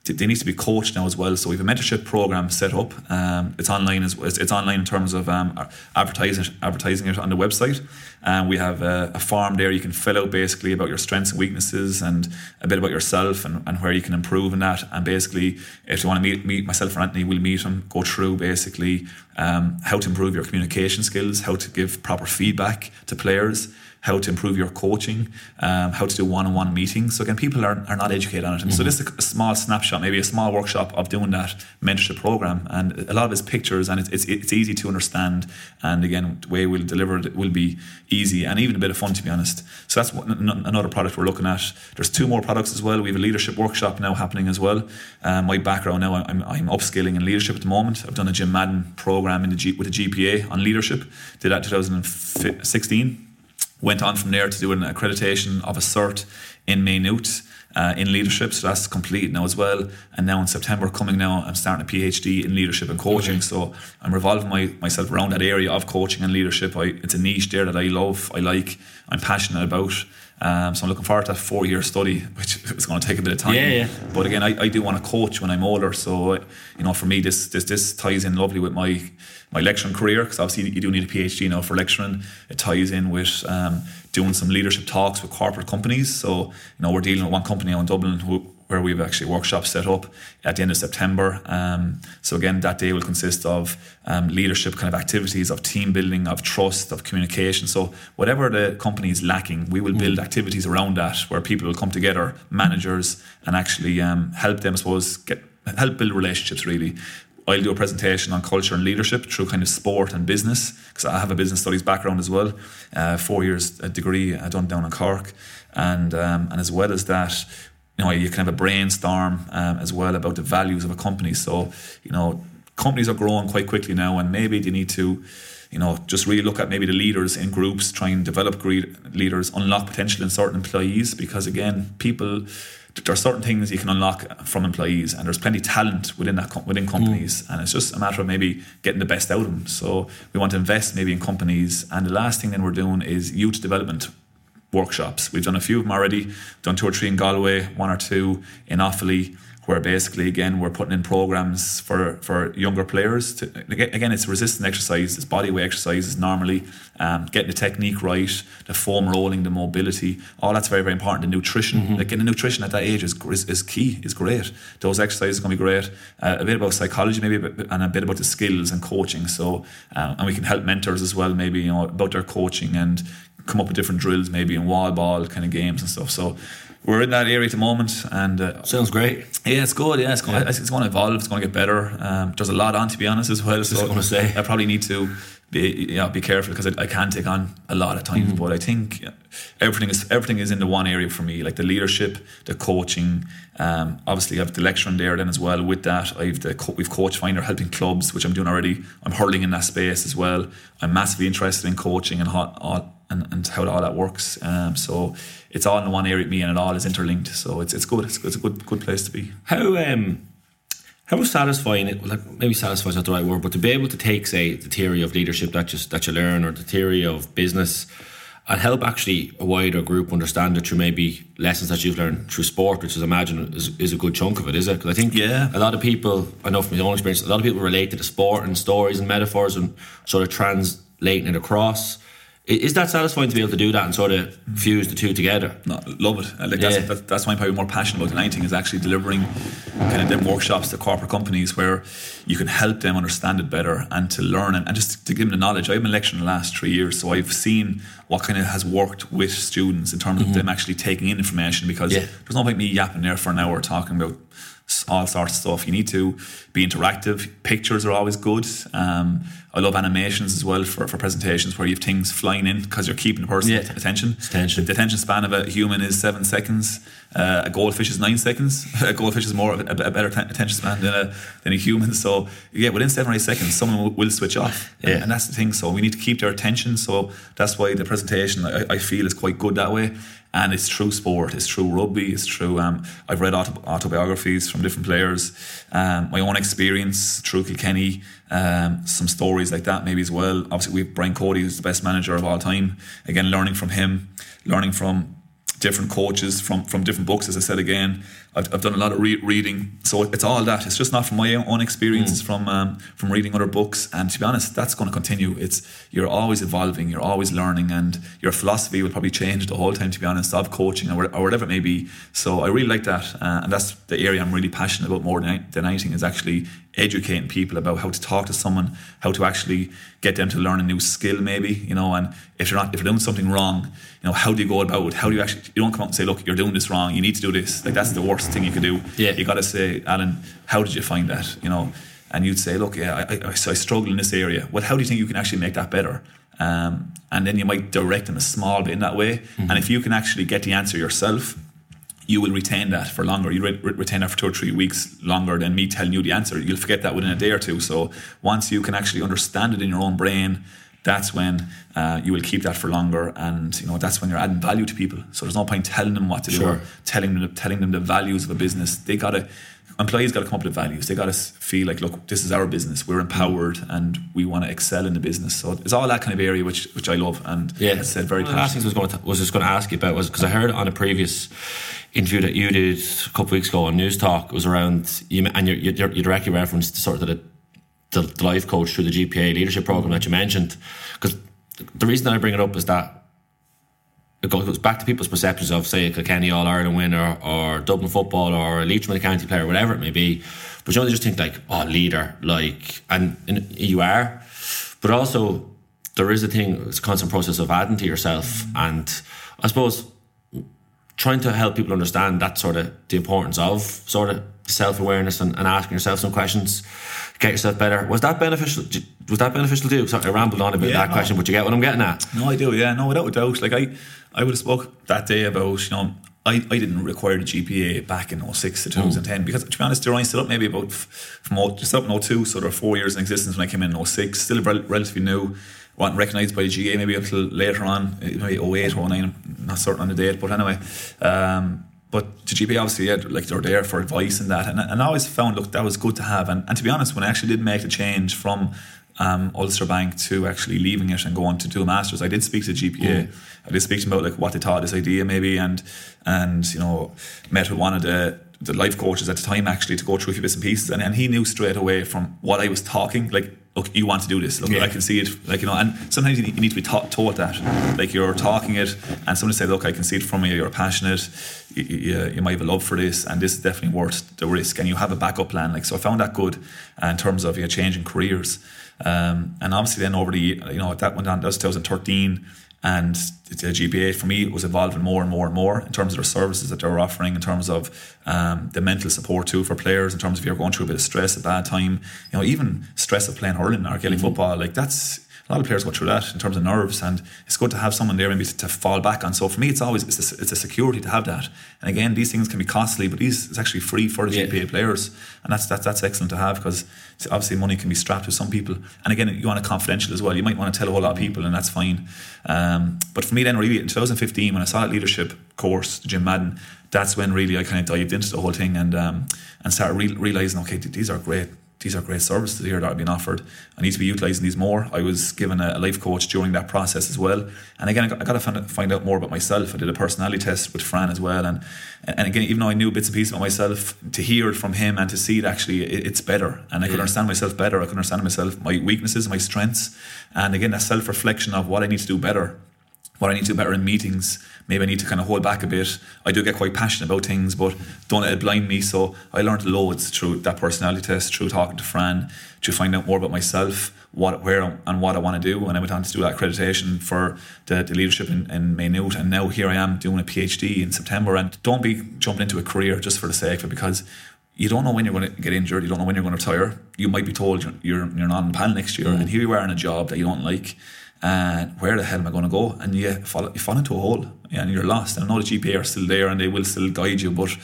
they need to be coached now as well. So we have a mentorship program set up. Um, it's online as it's, online in terms of um, advertising advertising it on the website. And we have a, a form there you can fill out basically about your strengths and weaknesses and a bit about yourself and, and where you can improve in that. And basically, if you want to meet meet myself or Anthony, we'll meet them, go through basically um, how to improve your communication skills, how to give proper feedback to players how to improve your coaching, um, how to do one-on-one meetings. So again, people are, are not educated on it. And so this is a, a small snapshot, maybe a small workshop of doing that mentorship program. And a lot of it's pictures and it's, it's, it's easy to understand. And again, the way we'll deliver it will be easy and even a bit of fun, to be honest. So that's one, n- another product we're looking at. There's two more products as well. We have a leadership workshop now happening as well. Um, my background now, I'm, I'm upskilling in leadership at the moment. I've done a Jim Madden program in the G, with a GPA on leadership. Did that in 2016 went on from there to do an accreditation of a cert in Maynooth uh, in leadership. So that's complete now as well. And now in September coming now, I'm starting a PhD in leadership and coaching. So I'm revolving my, myself around that area of coaching and leadership. I, it's a niche there that I love, I like, I'm passionate about. Um, so I'm looking forward to that four year study, which is going to take a bit of time. Yeah, yeah. But again, I, I do want to coach when I'm older. So, you know, for me, this this this ties in lovely with my my lecturing career because obviously you do need a PhD now for lecturing. It ties in with um, doing some leadership talks with corporate companies. So, you know, we're dealing with one company now in Dublin who, where we've actually workshops set up at the end of September. Um, so again, that day will consist of um, leadership kind of activities, of team building, of trust, of communication. So whatever the company is lacking, we will build activities around that where people will come together, managers, and actually um, help them, I suppose, get help build relationships really. I'll do a presentation on culture and leadership through kind of sport and business because I have a business studies background as well, uh, four years a degree done down in Cork, and um, and as well as that, you know, you can have a brainstorm um, as well about the values of a company. So you know, companies are growing quite quickly now, and maybe they need to. You know, just really look at maybe the leaders in groups, try and develop leaders, unlock potential in certain employees. Because again, people there are certain things you can unlock from employees, and there's plenty of talent within that com- within companies, mm. and it's just a matter of maybe getting the best out of them. So we want to invest maybe in companies, and the last thing then we're doing is youth development workshops. We've done a few of them already. Done two or three in Galway, one or two in Offaly, where basically again we're putting in programs for for younger players. To, again, it's resistant exercise, it's body weight exercises normally, um, getting the technique right, the foam rolling, the mobility, all that's very very important. The nutrition, like getting the nutrition at that age is, is is key, is great. Those exercises are going to be great. Uh, a bit about psychology maybe, and a bit about the skills and coaching. So um, and we can help mentors as well, maybe you know about their coaching and come up with different drills, maybe in wall ball kind of games and stuff. So we're in that area at the moment, and uh, Sounds great. yeah, it's good. Yeah, it's going, it's going to evolve. It's going to get better. Um, there's a lot on, to be honest, as well. So I was gonna say. I probably need to be yeah be careful because I, I can take on a lot at Mm-hmm. But I think yeah, everything is everything is in the one area for me, like the leadership, the coaching. Um, obviously, I have the lecturing there then as well. With that, I've the co- we've coach finder helping clubs, which I'm doing already. I'm hurling in that space as well. I'm massively interested in coaching and how all and, and how all that works. Um, so it's all in one area with me, and it all is interlinked. So it's it's good. It's, it's a good good place to be. How um how satisfying it like maybe satisfying is not the right word, but to be able to take say the theory of leadership that just that you learn or the theory of business and help actually a wider group understand it through maybe lessons that you've learned through sport, which is imagine is, is a good chunk of it, is it? Because I think Yeah. a lot of people, I know from my own experience, a lot of people relate to the sport and stories and metaphors and sort of translating it across. Is that satisfying to be able to do that and sort of fuse the two together? No, love it. Like that's, Yeah. that, that's why I'm probably more passionate about than anything is actually delivering kind of them workshops to corporate companies where you can help them understand it better and to learn and, and just to give them the knowledge. I've been lecturing the last three years, so I've seen what kind of has worked with students in terms of them actually taking in information because Mm-hmm. Yeah. there's no point me yapping there for an hour talking about all sorts of stuff. You need to be interactive. Pictures are always good. Um, I love animations as well for, for presentations where you have things flying in because you're keeping the person's Yeah. attention. Attention. The attention span of a human is seven seconds. Uh, a goldfish is nine seconds. a goldfish is more of a, a better t- attention span than a, than a human. So yeah, within seven or eight seconds, someone will, will switch off. And- Yeah. And, that's the thing. So we need to keep their attention. So that's why the presentation I, I feel is quite good that way. And it's true sport. It's true rugby. It's true. Um, I've read auto, autobiographies from different players. Um, my own experience through Kilkenny. Um, some stories like that maybe as well. Obviously, we have Brian Cody, who's the best manager of all time. Again, learning from him, learning from different coaches from from different books. As I said again, I've, I've done a lot of re- reading, so it's all that. It's just not from my own experience. It's from um, from reading other books. And to be honest, that's going to continue. It's you're always evolving, you're always learning, and your philosophy will probably change the whole time. To be honest, of coaching or, or whatever it may be. So I really like that, uh, and that's the area I'm really passionate about more than, than anything. Is actually educating people about how to talk to someone, how to actually get them to learn a new skill, maybe you know. And if you're not if you're doing something wrong, you know, how do you go about it? How do you actually? You don't come out and say, "Look, you're doing this wrong. You need to do this." Like that's the worst thing you could do. Yeah. You got to say, Alan, how did you find that? You know, and you'd say, "Look, yeah, I, I, I struggle in this area. Well, how do you think you can actually make that better?" Um, and then you might direct them a small bit in that way. And if you can actually get the answer yourself, you will retain that for longer. You re- re- retain that for two or three weeks longer than me telling you the answer. You'll forget that within a day or two. So once you can actually understand it in your own brain, that's when uh, you will keep that for longer, and you know that's when you're adding value to people. So there's no point telling them what to do, Sure. or telling them telling them the values of a business. They gotta employees got to come up with values. They got to feel like, look, this is our business. We're empowered, and we want to excel in the business. So it's all that kind of area which which I love, and Yeah, as I said, very of the last things I was going to, was just going to ask you about was because I heard on a previous interview that you did a couple weeks ago on Newstalk. Was around you, and you, you, you directly referenced sort of the, the, the life coach through the GPA leadership program that you mentioned. Because the reason that I bring it up is that it goes back to people's perceptions of, say, a Kilkenny All Ireland winner or Dublin football or a Leitrim County player, whatever it may be. But you know, they just think like, oh, leader, like, and, and you are. But also, there is a thing, it's a constant process of adding to yourself. And I suppose trying to help people understand that sort of the importance of sort of self awareness and, and asking yourself some questions, get yourself better. Was that beneficial? Was that beneficial to you? Sorry, I rambled on a bit Yeah, that no. question, but you get what I'm getting at. No, I do. Yeah, no, without a doubt. Like I, I would have spoke that day about you know. I, I didn't require the GPA back in 06 to hmm. 2010 because to be honest, they're only set up maybe about f- from oh, o- just up in 02, so there are four years in existence when I came in in 06, still rel- relatively new, wasn't recognised by the GAA maybe until later on, maybe 08, 09, I'm not certain on the date, but anyway. Um, but the GPA obviously, yeah, like they're there for advice and that, and, and I always found look that was good to have, and, and to be honest, when I actually did make the change from um, Ulster Bank to actually leaving it and going to do a masters. I did speak to the GPA. I did speak to them about like what they thought of this idea maybe, and and you know met with one of the the life coaches at the time actually to go through a few bits and pieces, and, and he knew straight away from what I was talking like. Look, you want to do this. Look, Yeah. I can see it. Like you know, and sometimes you need, to be taught, taught that. Like you're talking it, and somebody say, "Look, I can see it from you. You're passionate. You, you, you might have a love for this, and this is definitely worth the risk." And you have a backup plan. Like so, I found that good uh, in terms of you know, changing careers. Um, and obviously, then over the you know that went on. That was 2013, and the GPA for me was evolving more and more and more in terms of their services that they were offering, in terms of um, the mental support too for players, in terms of you're going through a bit of stress, a bad time, you know, even stress of playing hurling or Gaelic football, like that's a lot of players go through that in terms of nerves, and it's good to have someone there maybe to, to fall back on. So for me, it's always it's a, it's a security to have that. And again, these things can be costly, but these it's actually free for the Yeah. GPA players, and that's that's that's excellent to have because obviously money can be strapped to some people. And again, you want it confidential as well. You might want to tell a whole lot of people, and that's fine. Um, but for me, then really in 2015, when I saw that leadership course, Jim Madden, that's when really I kind of dived into the whole thing and um, and started re- realizing, okay, these are great these are great services here that are being offered. I need to be utilising these more. I was given a, life coach during that process as well. And again, I got, to find, out more about myself. I did a personality test with Fran as well. And and again, even though I knew bits and pieces about myself, to hear it from him and to see it actually, it's better. And I could understand myself better. I could understand myself, my weaknesses, my strengths. And again, that self reflection of what I need to do better what I need to do better in meetings. Maybe I need to kind of hold back a bit. I do get quite passionate about things, but don't let it blind me. So I learned loads through that personality test, through talking to Fran, to find out more about myself, what, where, and what I want to do. And I went on to do that accreditation for the, the leadership in, in Maynooth. And now here I am doing a PhD in September. And don't be jumping into a career just for the sake of it because you don't know when you're going to get injured. You don't know when you're going to retire. You might be told you're, you're, you're not in panel next year. Mm. And here you are in a job that you don't like and where the hell am I going to go? And you fall, you fall into a hole and you're lost. And I know the GPA are still there and they will still guide you, but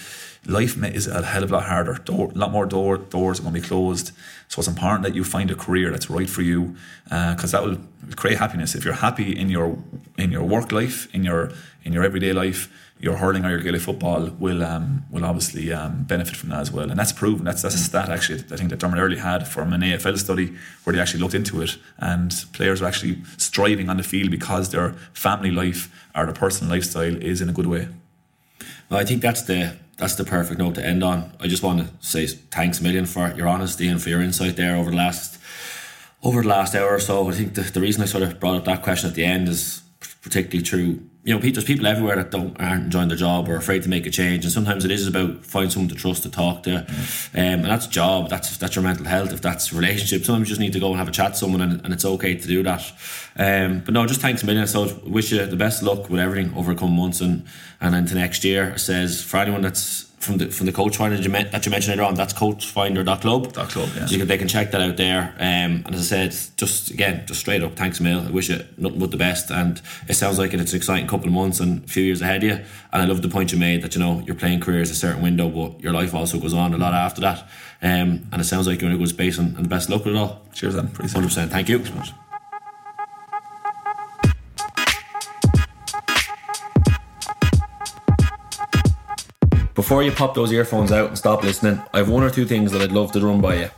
life is a hell of a lot harder. Door, a lot more door, doors are going to be closed. So it's important that you find a career that's right for you, because uh, that will create happiness. If you're happy in your in your work life, in your in your everyday life, your hurling or your Gaelic football will um, will obviously um, benefit from that as well. And that's proven. That's that's a stat actually. I think that Dermot Earley had from an AFL study where they actually looked into it, and players are actually striving on the field because their family life or their personal lifestyle is in a good way. Well, I think that's the that's the perfect note to end on. I just want to say thanks a million for your honesty and for your insight there over the last over the last hour or so. I think the, the reason I sort of brought up that question at the end is particularly true. You know, there's people everywhere that don't aren't enjoying their job or afraid to make a change, and sometimes it is about find someone to trust to talk to, mm. um, and that's job. That's that's your mental health. If that's relationship, sometimes you just need to go and have a chat to someone, and, and it's okay to do that. Um, but no, just thanks a million. So wish you the best luck with everything over the coming months and and into next year. It says for anyone that's from the from the coach finder that you, that you mentioned earlier on. That's coachfinder.club. Dot club, yeah. So you can, they can check that out there. Um, and as I said, just again, just straight up, thanks, Mill. I wish you nothing but the best. And it sounds like it's an exciting couple of months and a few years ahead of you. And I love the point you made that you know your playing career is a certain window, but your life also goes on a lot after that. Um, and it sounds like you're in a good space and, and the best luck with it all. Cheers, then. Hundred percent. Thank you. Before you pop those earphones out and stop listening, I have one or two things that I'd love to run by you.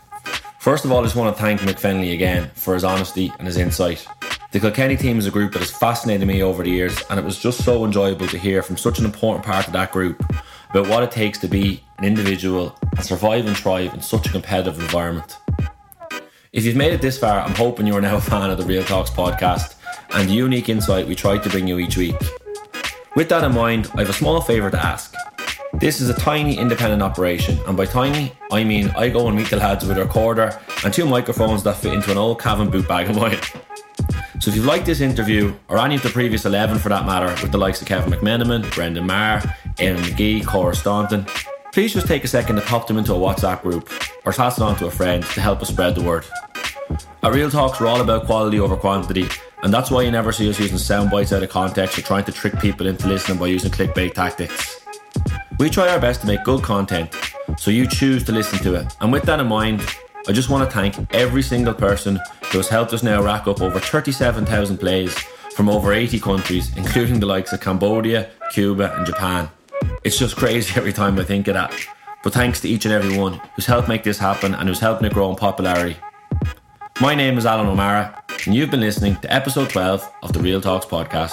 First of all, I just want to thank Michael Fennelly again for his honesty and his insight. The Kilkenny team is a group that has fascinated me over the years, and it was just so enjoyable to hear from such an important part of that group about what it takes to be an individual and survive and thrive in such a competitive environment. If you've made it this far, I'm hoping you are now a fan of the Real Talks podcast and the unique insight we try to bring you each week. With that in mind, I have a small favour to ask. This is a tiny independent operation, and by tiny, I mean I go and meet the lads with a recorder and two microphones that fit into an old Cavan boot bag of mine. So if you've liked this interview, or any of the previous 11 for that matter, with the likes of Kevin McMenamin, Brendan Maher, Eamon McGee, Cora Staunton, please just take a second to pop them into a WhatsApp group or pass it on to a friend to help us spread the word. At Real Talks, we're all about quality over quantity, and that's why you never see us using sound bites out of context or trying to trick people into listening by using clickbait tactics. We try our best to make good content, so you choose to listen to it. And with that in mind, I just want to thank every single person who has helped us now rack up over 37,000 plays from over 80 countries, including the likes of Cambodia, Cuba, and Japan. It's just crazy every time I think of that. But thanks to each and every one who's helped make this happen and who's helping it grow in popularity. My name is Alan O'Mara, and you've been listening to episode 12 of the Real Talks podcast.